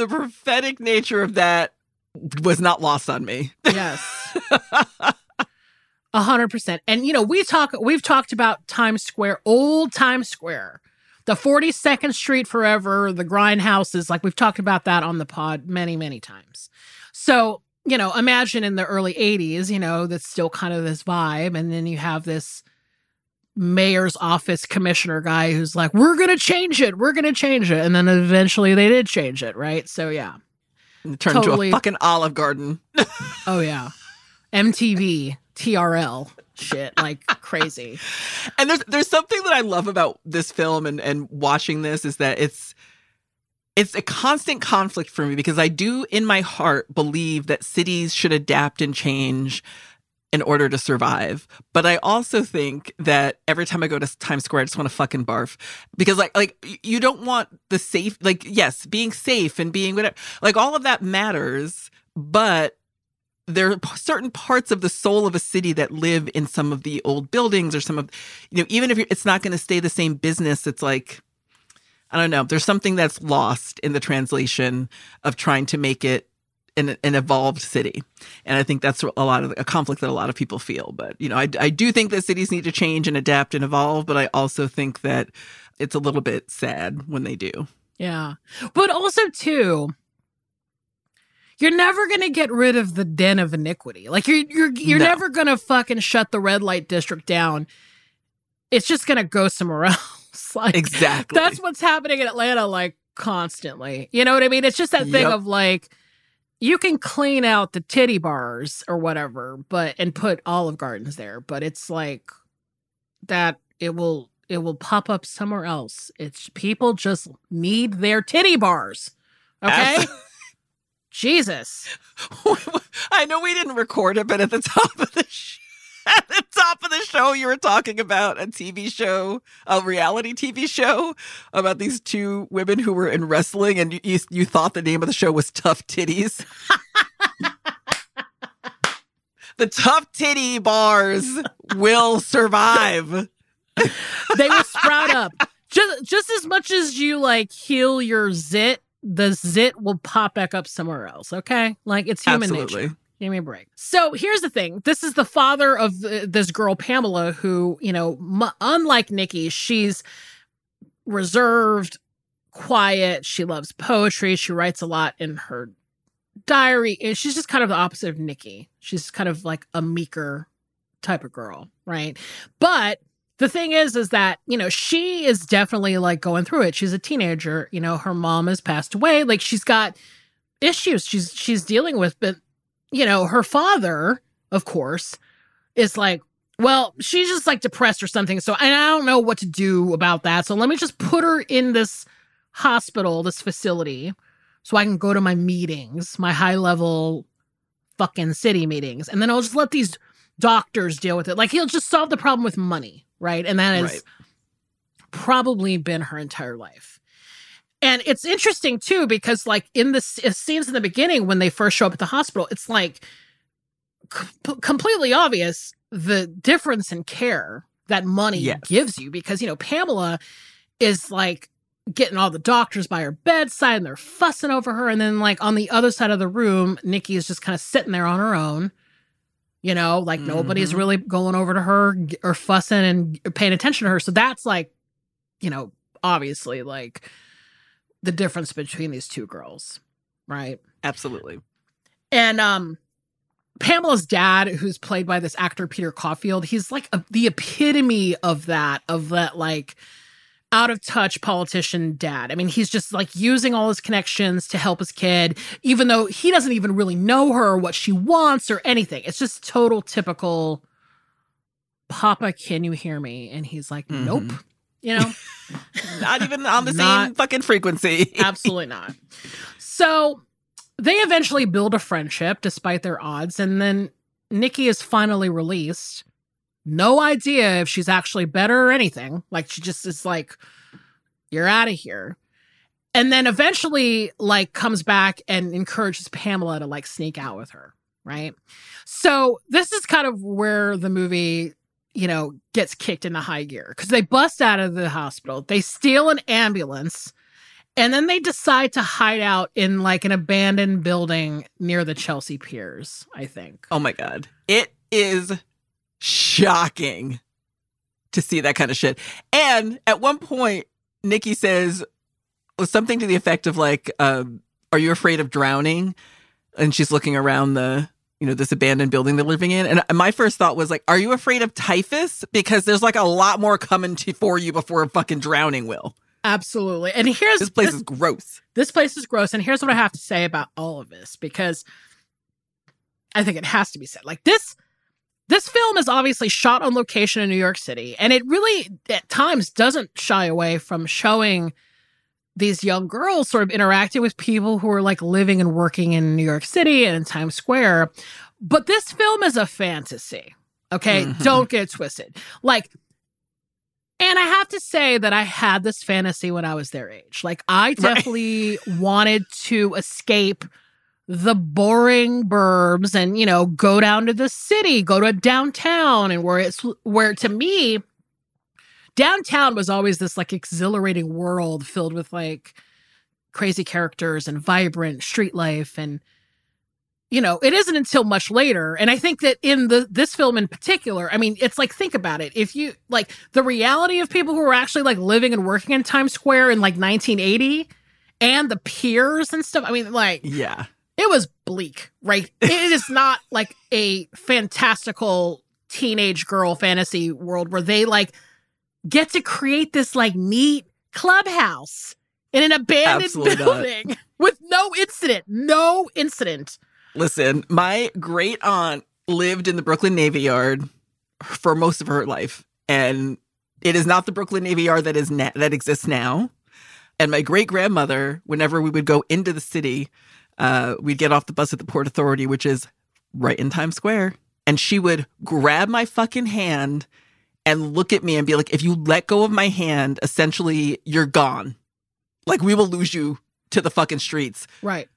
C: the prophetic nature of that was not lost on me.
B: Yes. A hundred percent. And you know, we talk we've talked about Times Square, old Times Square, the 42nd Street forever, the grindhouses, like we've talked about that on the pod many, many times. So, you know, imagine in the early 80s, you know, that's still kind of this vibe. And then you have this mayor's office commissioner guy who's like, we're to change it. We're to change it. And then eventually they did change it. Right. So, yeah.
C: It turned
B: Totally.
C: into a fucking Olive Garden.
B: Oh, yeah. MTV, TRL shit, like crazy.
C: And there's there's something that I love about this film and and watching this is that it's it's a constant conflict for me because I do in my heart believe that cities should adapt and change in order to survive. But I also think that every time I go to Times Square, I just want to fucking barf because like like you don't want the safe like yes, being safe and being whatever like all of that matters, but there are certain parts of the soul of a city that live in some of the old buildings or some of you know even if it's not going to stay the same business it's like i don't know there's something that's lost in the translation of trying to make it an, an evolved city and i think that's a lot of a conflict that a lot of people feel but you know I, I do think that cities need to change and adapt and evolve but i also think that it's a little bit sad when they do
B: Yeah. But also, too, you're never going to get rid of the den of iniquity. Like, you're, you're, you're
C: No.
B: never going to fucking shut the red light district down. It's just going to go somewhere else. like,
C: exactly
B: that's what's happening in Atlanta, like, constantly. You know what I mean? It's just that thing of like, you can clean out the titty bars or whatever, but and put Olive Gardens there, but it's like that it will it will pop up somewhere else. It's people just need their titty bars. Okay? Jesus.
C: I know we didn't record it, but at the top of the sh- At the top of the show, you were talking about a TV show, a reality TV show about these two women who were in wrestling, and you, you, you thought the name of the show was Tough Titties. the tough titty bars will survive.
B: they will sprout up just just as much as you like heal your zit the zit will pop back up somewhere else okay like it's human
C: Absolutely.
B: nature give me a break. So here's the thing. This is the father of uh, this girl pamela who you know m- unlike nikki she's reserved quiet. She loves poetry. She writes a lot in her diary and she's just kind of the opposite of nikki. She's kind of like a meeker type of girl right? But the thing is is that you know she is definitely like going through it. She's a teenager. You know her mom has passed away. Like she's got issues. She's she's dealing with but you know her father of course is like well she's just like depressed or something so and i don't know what to do about that so let me just put her in this hospital this facility so i can go to my meetings my high level fucking city meetings and then i'll just let these doctors deal with it like he'll just solve the problem with money right? And that has
C: Right.
B: probably been her entire life. And it's interesting too because, like, in the s- scenes in the beginning when they first show up at the hospital, it's like com- completely obvious the difference in care that money
C: Yes.
B: gives you. Because you know Pamela is like getting all the doctors by her bedside and they're fussing over her, and then like on the other side of the room, Nikki is just kind of sitting there on her own. You know, like nobody's
C: Mhm.
B: really going over to her or fussing and paying attention to her. So that's like, you know, obviously like the difference between these two girls, right?
C: Absolutely.
B: And um Pamela's dad, who's played by this actor Peter Coffield, he's like a, the epitome of that, of that like out of touch politician dad. I mean, he's just like using all his connections to help his kid, even though he doesn't even really know her or what she wants or anything. It's just total typical Papa, can you hear me? And he's like, Nope. You know?
C: Not even on the same fucking frequency.
B: Absolutely not. So they eventually build a friendship despite their odds, and then Nikki is finally released. No idea if she's actually better or anything. Like she just is like, you're out of here. And then eventually, like, comes back and encourages Pamela to like sneak out with her, right? So this is kind of where the movie, you know, gets kicked into high gear because they bust out of the hospital, they steal an ambulance, and then they decide to hide out in like an abandoned building near the Chelsea Piers, I think.
C: Oh my god. It is shocking to see that kind of shit. And at one point, Nikki says something to the effect of like, um, "Are you afraid of drowning?" And she's looking around the, you know, this abandoned building they're living in. And my first thought was like, "Are you afraid of typhus?" Because there's like a lot more coming to for you before a fucking drowning will.
B: Absolutely. And here's
C: This place is gross.
B: this place is gross. And here's what I have to say about all of this because I think it has to be said. Like this, this film is obviously shot on location in New York City, and it really at times doesn't shy away from showing these young girls sort of interacting with people who are like living and working in New York City and in Times Square. But this film is a fantasy. Okay.
C: Mhm.
B: Don't get twisted. Like, and I have to say that I had this fantasy when I was their age. Like, I definitely wanted to escape the boring burbs and, you know, go down to the city, go to downtown, and where it's where to me, downtown was always this like exhilarating world filled with like crazy characters and vibrant street life and you know it isn't until much later and i think that in the this film in particular i mean it's like think about it if you like the reality of people who are actually like living and working in times square in like 1980 and the piers and stuff i mean like
C: Yeah.
B: it was bleak, right? It is not like a fantastical teenage girl fantasy world where they like get to create this like neat clubhouse in an abandoned
C: Absolutely not.
B: building with no incident, no incident.
C: Listen, my great aunt lived in the Brooklyn Navy Yard for most of her life, and it is not the Brooklyn Navy Yard that is na- that exists now. And my great grandmother, whenever we would go into the city, uh, we'd get off the bus at the Port Authority, which is right in Times Square. and she would grab my fucking hand and look at me and be like, if you let go of my hand, essentially you're gone. Like we will lose you to the fucking streets.
B: Right.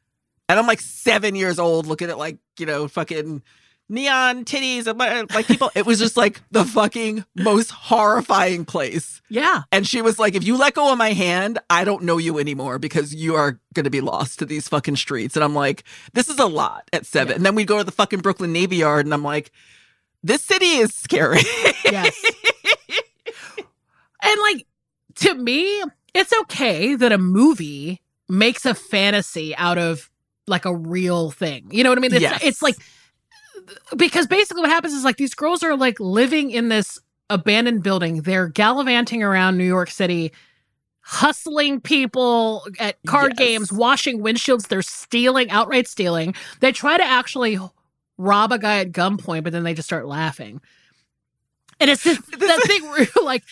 C: And I'm like seven years old looking at like, you know, fucking neon titties and like people. it was just like the fucking most horrifying place.
B: Yeah.
C: And she was like, if you let go of my hand, I don't know you anymore because you are going to be lost to these fucking streets. And I'm like, this is a lot at seven.
B: Yeah.
C: And then we go to the fucking Brooklyn Navy Yard and I'm like, this city is scary.
B: Yes. and like to me, it's okay that a movie makes a fantasy out of like a real thing. You know what I mean? It's,
C: Yes.
B: it's like because basically what happens is like these girls are like living in this abandoned building. They're gallivanting around New York City, hustling people at card
C: Yes.
B: games, washing windshields. They're stealing, outright stealing. They try to actually rob a guy at gunpoint, but then they just start laughing. And it's this, that thing where like,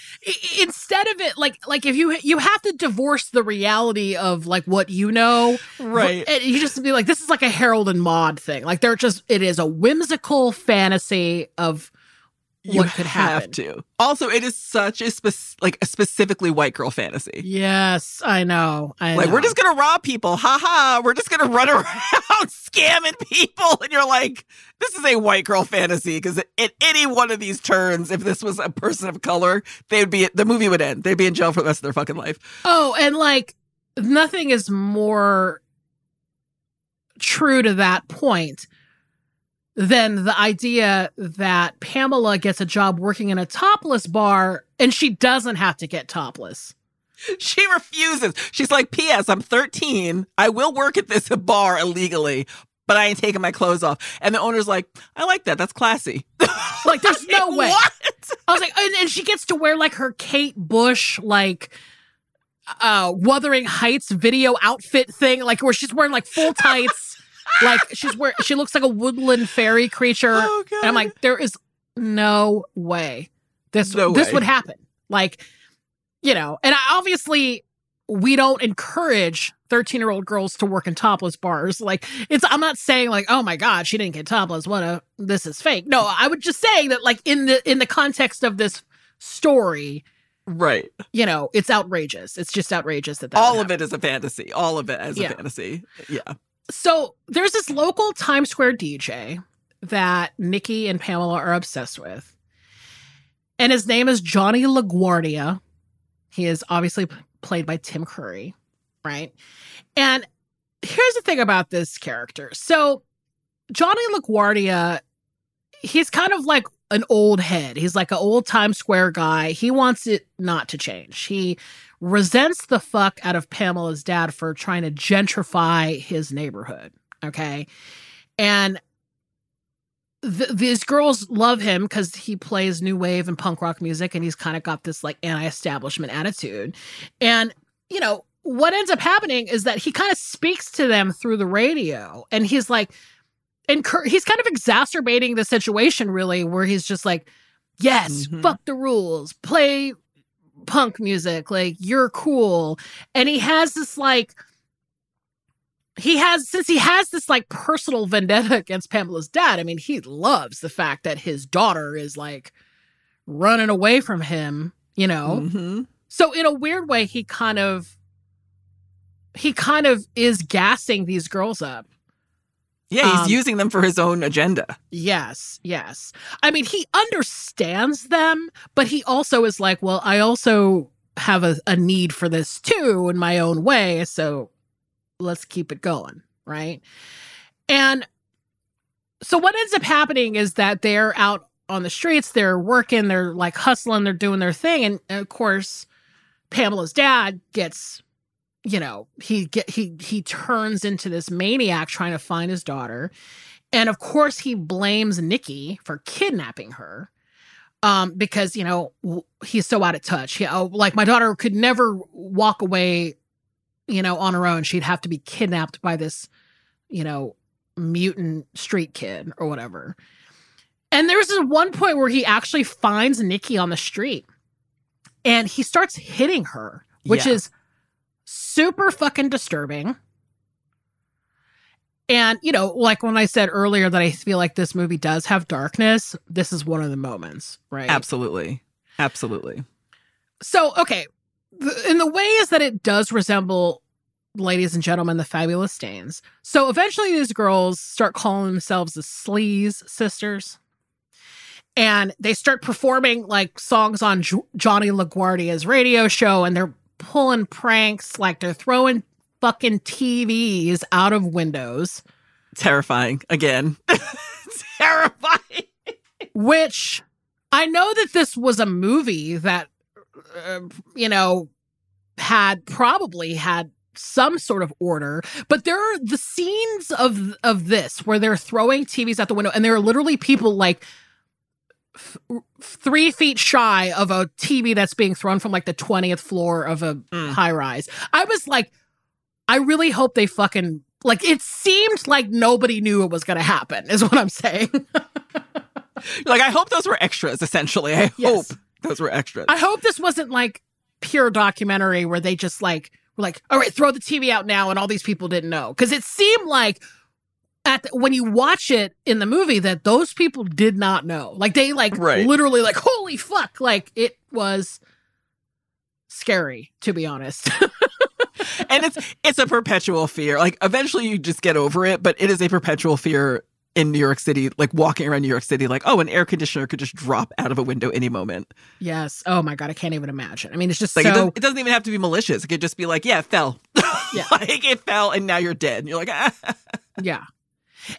B: instead of it, like, like if you you have to divorce the reality of like what you know,
C: right.
B: and you just be like, this is like a Harold and Maude thing. Like they're just, it is a whimsical fantasy of
C: You
B: what could
C: have
B: happen.
C: to. Also, it is such a spec- like a specifically white girl fantasy.
B: Yes, I know. I
C: Like
B: know.
C: we're just gonna rob people, haha. We're just gonna run around scamming people, and you're like, this is a white girl fantasy. Because at any one of these turns, if this was a person of color, they would be the movie would end. They'd be in jail for the rest of their fucking life.
B: Oh, and like nothing is more true to that point than the idea that Pamela gets a job working in a topless bar and she doesn't have to get topless.
C: She refuses. She's like, P.S. I'm 13. I will work at this bar illegally, but I ain't taking my clothes off. And the owner's like, I like that. That's classy.
B: Like, there's no way.
C: What?
B: I was like, and, and she gets to wear like her Kate Bush, like, uh, Wuthering Heights video outfit thing, like where she's wearing like full tights. Like she's where she looks like a woodland fairy creature.
C: Oh,
B: And I'm like, there is no way this
C: No
B: this
C: way.
B: would happen. Like, you know, and I, obviously we don't encourage 13 year old girls to work in topless bars. Like, it's I'm not saying like, oh my god, she didn't get topless. What a this is fake. No, I would just say that like in the in the context of this story,
C: right.
B: you know, it's outrageous. It's just outrageous that, that
C: All of it is a fantasy. All of it as
B: Yeah.
C: a fantasy. Yeah.
B: So there's this local Times Square DJ that Nikki and Pamela are obsessed with. And his name is Johnny LaGuardia. He is obviously played by Tim Curry, right? And here's the thing about this character. So Johnny LaGuardia, he's kind of like an old head. He's like an old Times Square guy. He wants it not to change. He resents the fuck out of Pamela's dad for trying to gentrify his neighborhood. Okay. And th- these girls love him because he plays new wave and punk rock music and he's kind of got this like anti establishment attitude. And, you know, what ends up happening is that he kind of speaks to them through the radio and he's like, encour- he's kind of exacerbating the situation really where he's just like yes
C: Mhm.
B: fuck the rules play punk music like you're cool. And he has this like he has since he has this like personal vendetta against Pamela's dad I mean he loves the fact that his daughter is like running away from him you know?
C: Mhm.
B: so in a weird way he kind of he kind of is gassing these girls up
C: Yeah, he's
B: Um,
C: using them for his own agenda.
B: Yes, yes. I mean, he understands them, but he also is like, well, I also have a, a need for this too in my own way. So let's keep it going. Right. And so what ends up happening is that they're out on the streets, they're working, they're like hustling, they're doing their thing. And of course, Pamela's dad gets you know he get he he turns into this maniac trying to find his daughter. And of course he blames nikki for kidnapping her um because you know he's so out of touch. He, oh, like my daughter could never walk away you know on her own. She'd have to be kidnapped by this you know mutant street kid or whatever. And there's this one point where he actually finds nikki on the street and he starts hitting her which
C: Yeah.
B: is super fucking disturbing And, you know, like when I said earlier that I feel like this movie does have darkness, this is one of the moments, right?
C: Absolutely. Absolutely.
B: So, okay, in the ways that it does resemble ladies and gentlemen, the fabulous stains. So eventually these girls start calling themselves the Sleaze sisters. And they start performing like songs on J- Johnny LaGuardia's radio show and they're pulling pranks, like they're throwing fucking TVs out of windows.
C: Terrifying. Again. Terrifying.
B: Which I know that this was a movie that, uh, you know, had probably had some sort of order but there are the scenes of of this where they're throwing tvs out the window and there are literally people like f- three feet shy of a tv that's being thrown from like the 20th floor of a
C: Mm.
B: high rise i was like i really hope they fucking like it seemed like nobody knew it was gonna happen is what i'm saying
C: Like, I hope those were extras, essentially. I
B: Yes.
C: hope those were extras.
B: I hope this wasn't like pure documentary where they just like were like, all right, throw the TV out now, and all these people didn't know because it seemed like at the, when you watch it in the movie that those people did not know, like they like
C: Right.
B: literally like holy fuck, like it was scary to be honest.
C: and it's it's a perpetual fear. Like eventually you just get over it, but it is a perpetual fear in New York City, like walking around New York City, like, oh, an air conditioner could just drop out of a window any moment.
B: yes. Oh my god, I can't even imagine. I mean, it's just
C: Like it,
B: so
C: doesn't, it doesn't even have to be malicious. It could just be like, yeah, it fell.
B: Yeah.
C: like it fell and now you're dead. And you're like, ah.
B: Yeah.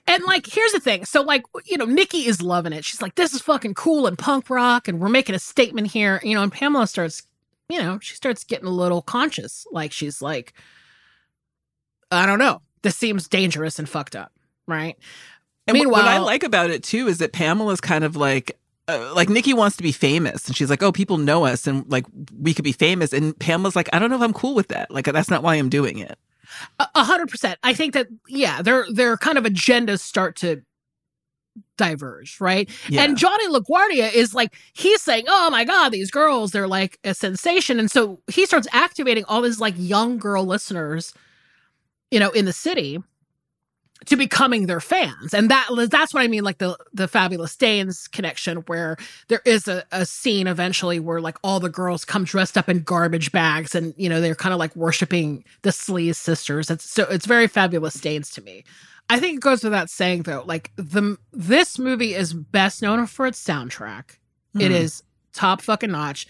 B: And like, here's the thing. So, like, you know, Nikki is loving it. She's like, this is fucking cool and punk rock, and we're making a statement here. You know, and Pamela starts, you know, she starts getting a little conscious. Like, she's like, I don't know. This seems dangerous and fucked up. Right.
C: And what- what I like about it too is that Pamela's kind of like, uh, like Nikki wants to be famous, and she's like, "Oh, people know us, and like we could be famous." And Pamela's like, "I don't know if I'm cool with that. Like, that's not why I'm doing it."
B: A hundred percent. I think that, yeah, their, their kind of agendas start to diverge. Right.
C: Yeah.
B: And Johnny LaGuardia is like, he's saying, oh my God, these girls, they're like a sensation. And so he starts activating all these like young girl listeners, you know, in the city to becoming their fans. And that that's what I mean, like the the fabulous Stains connection, where there is a, a scene eventually where like all the girls come dressed up in garbage bags and you know they're kind of like worshiping the Sleaze sisters. It's so it's very fabulous Stains to me. I think it goes without saying though, like the this movie is best known for its soundtrack. It
C: Mhm.
B: is top fucking notch.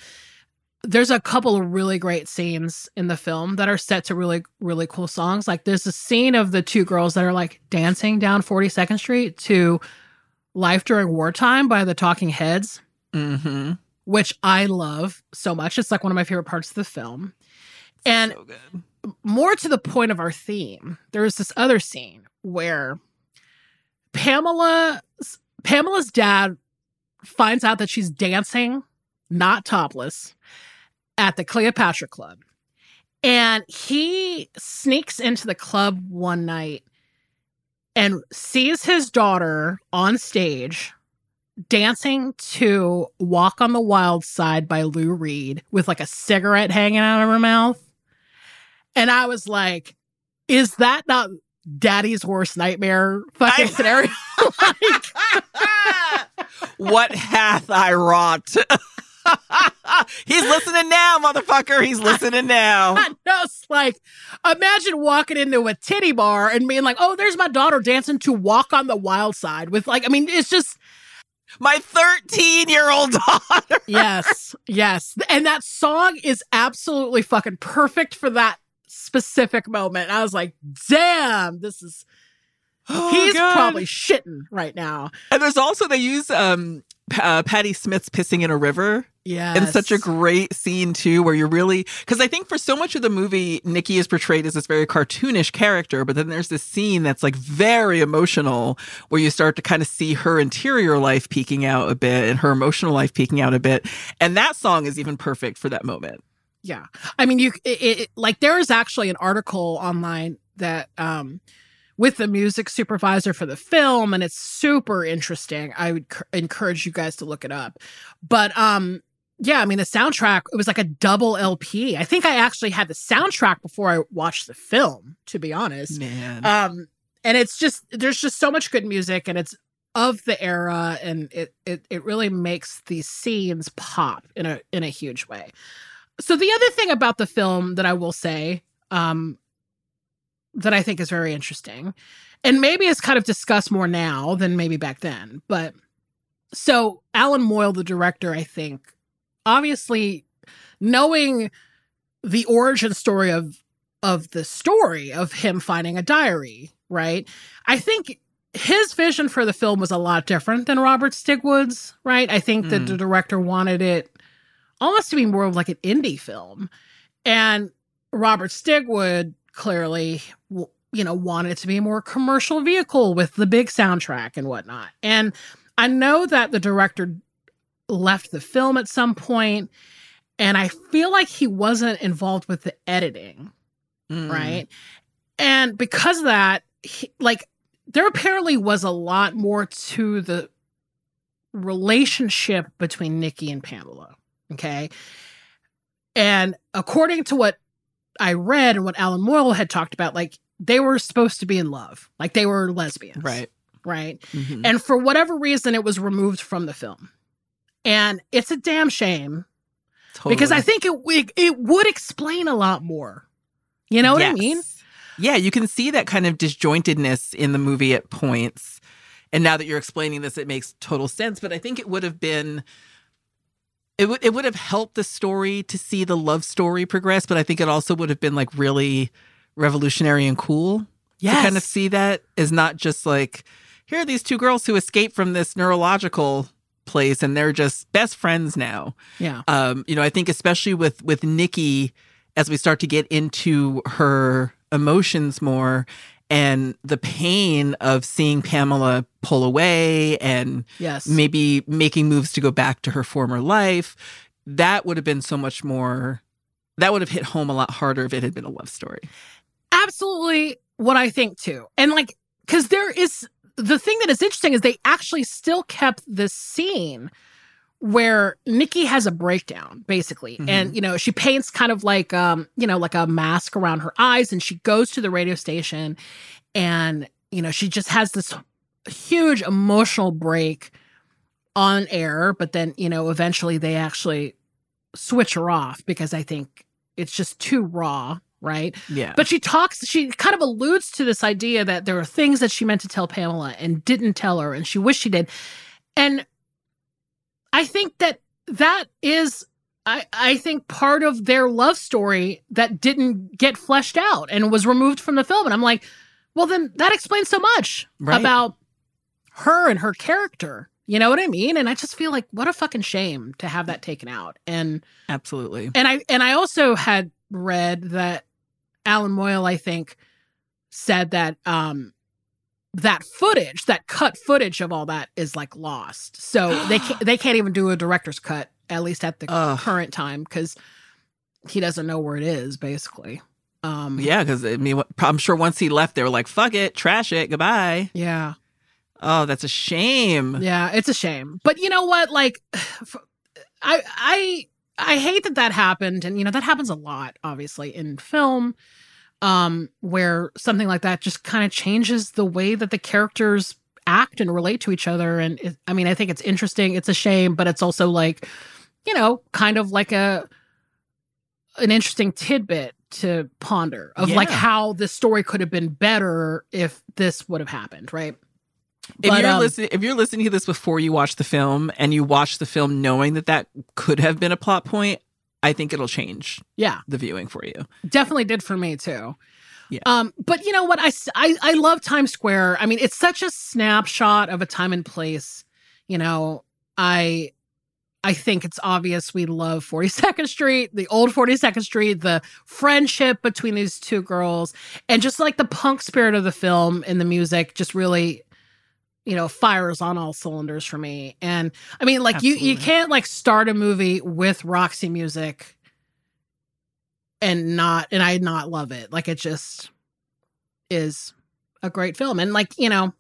B: There's a couple of really great scenes in the film that are set to really, really cool songs. Like there's a scene of the two girls that are like dancing down 42nd Street to Life During Wartime by the Talking Heads,
C: Mm-hmm.
B: which I love so much. It's like one of my favorite parts of the film. And
C: so
B: more to the point of our theme, there's this other scene where Pamela Pamela's dad finds out that she's dancing, not topless, at the Cleopatra Club. And he sneaks into the club one night and sees his daughter on stage dancing to Walk on the Wild Side by Lou Reed with like a cigarette hanging out of her mouth. And I was like, is that not daddy's worst nightmare fucking
C: I-
B: scenario? like,
C: what hath I wrought? He's listening now, motherfucker. He's listening now.
B: I know, it's like, imagine walking into a titty bar and being like, oh, there's my daughter dancing to Walk on the Wild Side with like, I mean, it's just,
C: My 13 year old daughter.
B: yes, yes. And that song is absolutely fucking perfect for that specific moment. I was like, damn, this is, he's
C: Oh, God.
B: probably shitting right now.
C: And there's also, they use um, uh, Patti Smith's Pissing in a River
B: Yeah.
C: And such a great scene, too, where you're really, because I think for so much of the movie, Nikki is portrayed as this very cartoonish character, but then there's this scene that's like very emotional where you start to kind of see her interior life peeking out a bit and her emotional life peeking out a bit. And that song is even perfect for that moment.
B: Yeah. I mean, you it, it, like there is actually an article online that um with the music supervisor for the film and it's super interesting. I would c- encourage you guys to look it up. But um yeah, I mean the soundtrack it was like a double LP. I think I actually had the soundtrack before I watched the film, to be honest.
C: Man.
B: Um and it's just there's just so much good music and it's of the era and it it it really makes these scenes pop in a in a huge way. So the other thing about the film that I will say um that I think is very interesting and maybe it's kind of discussed more now than maybe back then, but so Allan Moyle the director I think obviously knowing the origin story of of the story of him finding a diary, right? I think his vision for the film was a lot different than Robert Stigwood's, right? I think that
C: Mm.
B: the director wanted it almost to be more of like an indie film. And Robert Stigwood clearly, you know, wanted it to be a more commercial vehicle with the big soundtrack and whatnot. And I know that the director left the film at some point, and I feel like he wasn't involved with the editing
C: Mm.
B: right? And because of that, he, like there apparently was a lot more to the relationship between Nikki and Pamela. Okay. And according to what I read and what Allan Moyle had talked about, like they were supposed to be in love, like they were lesbians.
C: Right.
B: Right.
C: Mhm.
B: And for whatever reason, it was removed from the film. And it's a damn shame because I think it, it, it would explain a lot more. You know what I mean?
C: Yeah, you can see that kind of disjointedness in the movie at points. And now that you're explaining this, it makes total sense. But I think it would have been it would it would have helped the story to see the love story progress, but I think it also would have been like really revolutionary and cool to kind of see that is not just like here are these two girls who escaped from this neurological place and they're just best friends now
B: Yeah.
C: um, you know, I think especially with with Nikki, as we start to get into her emotions more and the pain of seeing Pamela pull away and
B: Yes.
C: maybe making moves to go back to her former life, that would have been so much more. That would have hit home a lot harder if it had been a love story.
B: Absolutely what I think too. And like, because there is the thing that is interesting is they actually still kept this scene where Nikki has a breakdown, basically.
C: Mhm.
B: And, you know, she paints kind of like, um, you know, like a mask around her eyes and she goes to the radio station and, you know, she just has this huge emotional break on air. But then, you know, eventually they actually switch her off because I think it's just too raw, right?
C: Yeah,
B: But she talks, she kind of alludes to this idea that there are things that she meant to tell Pamela and didn't tell her, and she wished she did. And I think that that is, I, I think, part of their love story that didn't get fleshed out and was removed from the film. And I'm like, well, then that explains so much
C: Right.
B: about her and her character. You know what I mean? And I just feel like what a fucking shame to have that taken out. And
C: absolutely.
B: and I and I also had read that Allan Moyle, I think, said that um that footage, that cut footage of all that is like lost. So they can't they can't even do a director's cut, at least at the
C: Ugh.
B: current time, because he doesn't know where it is, basically. Um
C: Yeah, because I mean, I'm sure once he left, they were like, "Fuck it, trash it, goodbye."
B: Yeah.
C: Oh, that's a shame.
B: Yeah, it's a shame. But you know what? Like, I I I hate that that happened, and you know that happens a lot, obviously, in film, um, where something like that just kind of changes the way that the characters act and relate to each other. And it, I mean, I think it's interesting. It's a shame, but it's also like, you know, kind of like a an interesting tidbit to ponder of like how the story could have been better if this would have happened, right?
C: If
B: But,
C: you're
B: um,
C: listening, if you're listening to this before you watch the film and you watch the film knowing that that could have been a plot point, I think it'll change
B: Yeah.
C: the viewing for you.
B: definitely did for me too.
C: Yeah.
B: Um, but you know what? I, I, I love Times Square. I mean, it's such a snapshot of a time and place. You know, I I think it's obvious we love 42nd Street, the old 42nd Street, the friendship between these two girls, and just like the punk spirit of the film and the music just really you know fires on all cylinders for me and i mean like you you can't like start a movie with roxy music and not and I not love it. Like it just is a great film. And like, you know,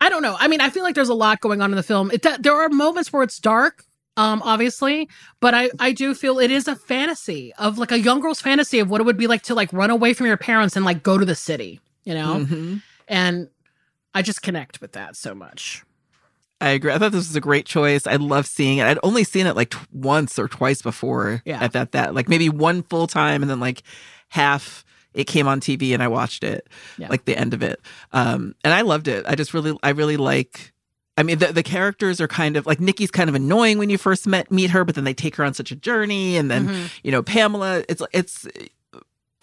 B: I don't know. I mean, I feel like there's a lot going on in the film. It there are moments where it's dark, um obviously, but I I do feel it is a fantasy of like a young girl's fantasy of what it would be like to like run away from your parents and like go to the city, you know?
C: Mhm.
B: And I just connect with that so much.
C: I agree. I thought this was a great choice. I love seeing it. I'd only seen it like t- once or twice before.
B: Yeah.
C: At that, that like maybe one full time, and then like half it came on TV and I watched it,
B: Yeah.
C: like the end of it. Um, and I loved it. I just really, I really like. I mean, the, the characters are kind of like Nikki's kind of annoying when you first met meet her, but then they take her on such a journey, and then
B: Mhm.
C: you know Pamela. It's it's it,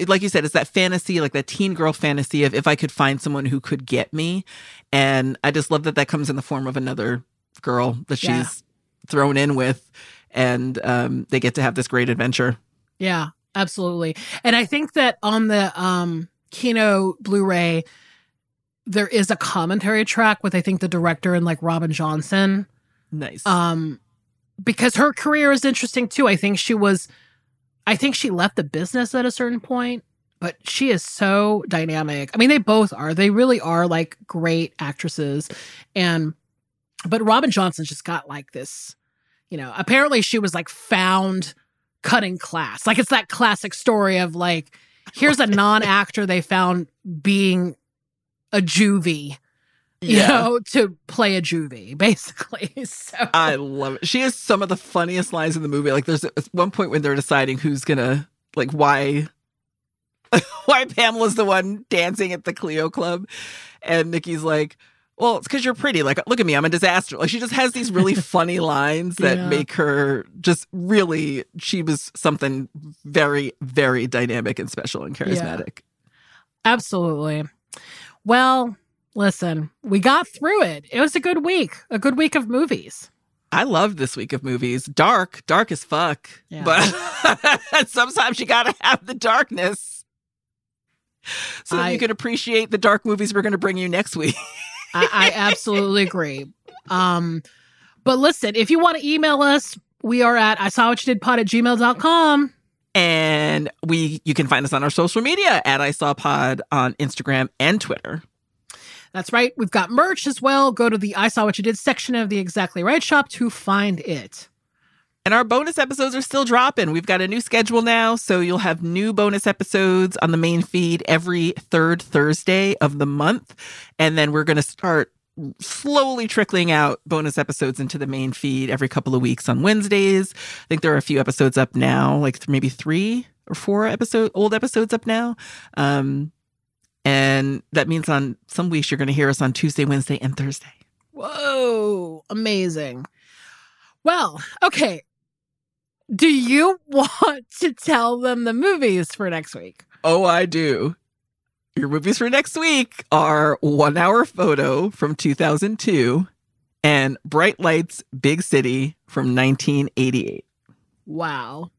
C: like you said, it's that fantasy, like that teen girl fantasy of if I could find someone who could get me, and I just love that that comes in the form of another girl that she's
B: Yeah.
C: thrown in with, and um, they get to have this great adventure.
B: Yeah, absolutely. And I think that on the um Kino Blu-ray there is a commentary track with I think the director and like Robin Johnson.
C: Nice.
B: Um because her career is interesting too. I think she was I think she left the business at a certain point, but she is so dynamic. I mean, they both are. They really are like great actresses. And but Robin Johnson's just got like this, you know, apparently she was like found cutting class. Like it's that classic story of like, here's a non-actor they found being a juvie, you
C: Yeah.
B: know, to play a juvie, basically. So
C: I love it. She has some of the funniest lines in the movie. Like there's one point when they're deciding who's gonna like why why Pamela's the one dancing at the Clio Club, and Nikki's like, "Well, it's because you're pretty. Like, look at me, I'm a disaster." Like she just has these really funny lines that
B: Yeah.
C: make her just really. She was something very, very dynamic and special and charismatic.
B: Absolutely. Well, listen, we got through it. It was a good week, a good week of movies.
C: I love this week of movies. Dark, dark as fuck.
B: Yeah.
C: But sometimes you gotta have the darkness. So that
B: I-
C: you can appreciate the dark movies we're gonna bring you next week.
B: I, I absolutely agree. Um, but listen, if you want to email us, we are at I saw what you did pod at gmail.com.
C: And we you can find us on our social media at I Saw Pod on Instagram and Twitter.
B: That's right. We've got merch as well. Go to the I saw what you did section of the Exactly Right shop to find it.
C: And our bonus episodes are still dropping. We've got a new schedule now, so you'll have new bonus episodes on the main feed every third Thursday of the month. And then we're going to start slowly trickling out bonus episodes into the main feed every couple of weeks on Wednesdays. I think there are a few episodes up now, like maybe three or four episode old episodes up now. Um, and that means on some weeks you're going to hear us on Tuesday, Wednesday, and Thursday.
B: Whoa, amazing. Well, okay. Do you want to tell them the movies for next week?
C: Oh, I do. Your movies for next week are One Hour Photo from 2002 and Bright Lights Big City from 1988.
B: Wow.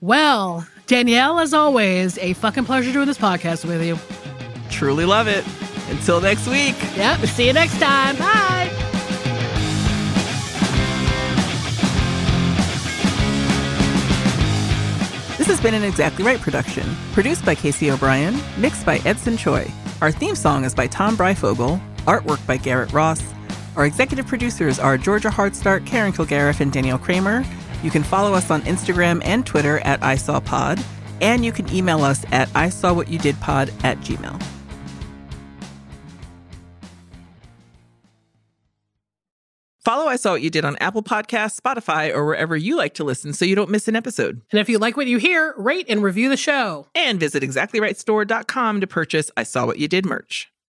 B: Well, Danielle, as always, a fucking pleasure doing this podcast with you.
C: Truly love it. Until next week.
B: Yep. See you next time. Bye.
C: This has been an Exactly Right production, produced by Casey O'Brien, mixed by Edson Choi. Our theme song is by Tom Breyfogle, artwork by Garrett Ross. Our executive producers are Georgia Hardstark, Karen Kilgariff, and Danielle Kramer. You can follow us on Instagram and Twitter at ISawPod, and you can email us at ISawWhatYouDidPod at gmail. Follow I Saw What You Did on Apple Podcasts, Spotify, or wherever you like to listen so you don't miss an episode.
B: And if you like what you hear, rate and review the show.
C: And visit exactlyrightstore.com to purchase I Saw What You Did merch.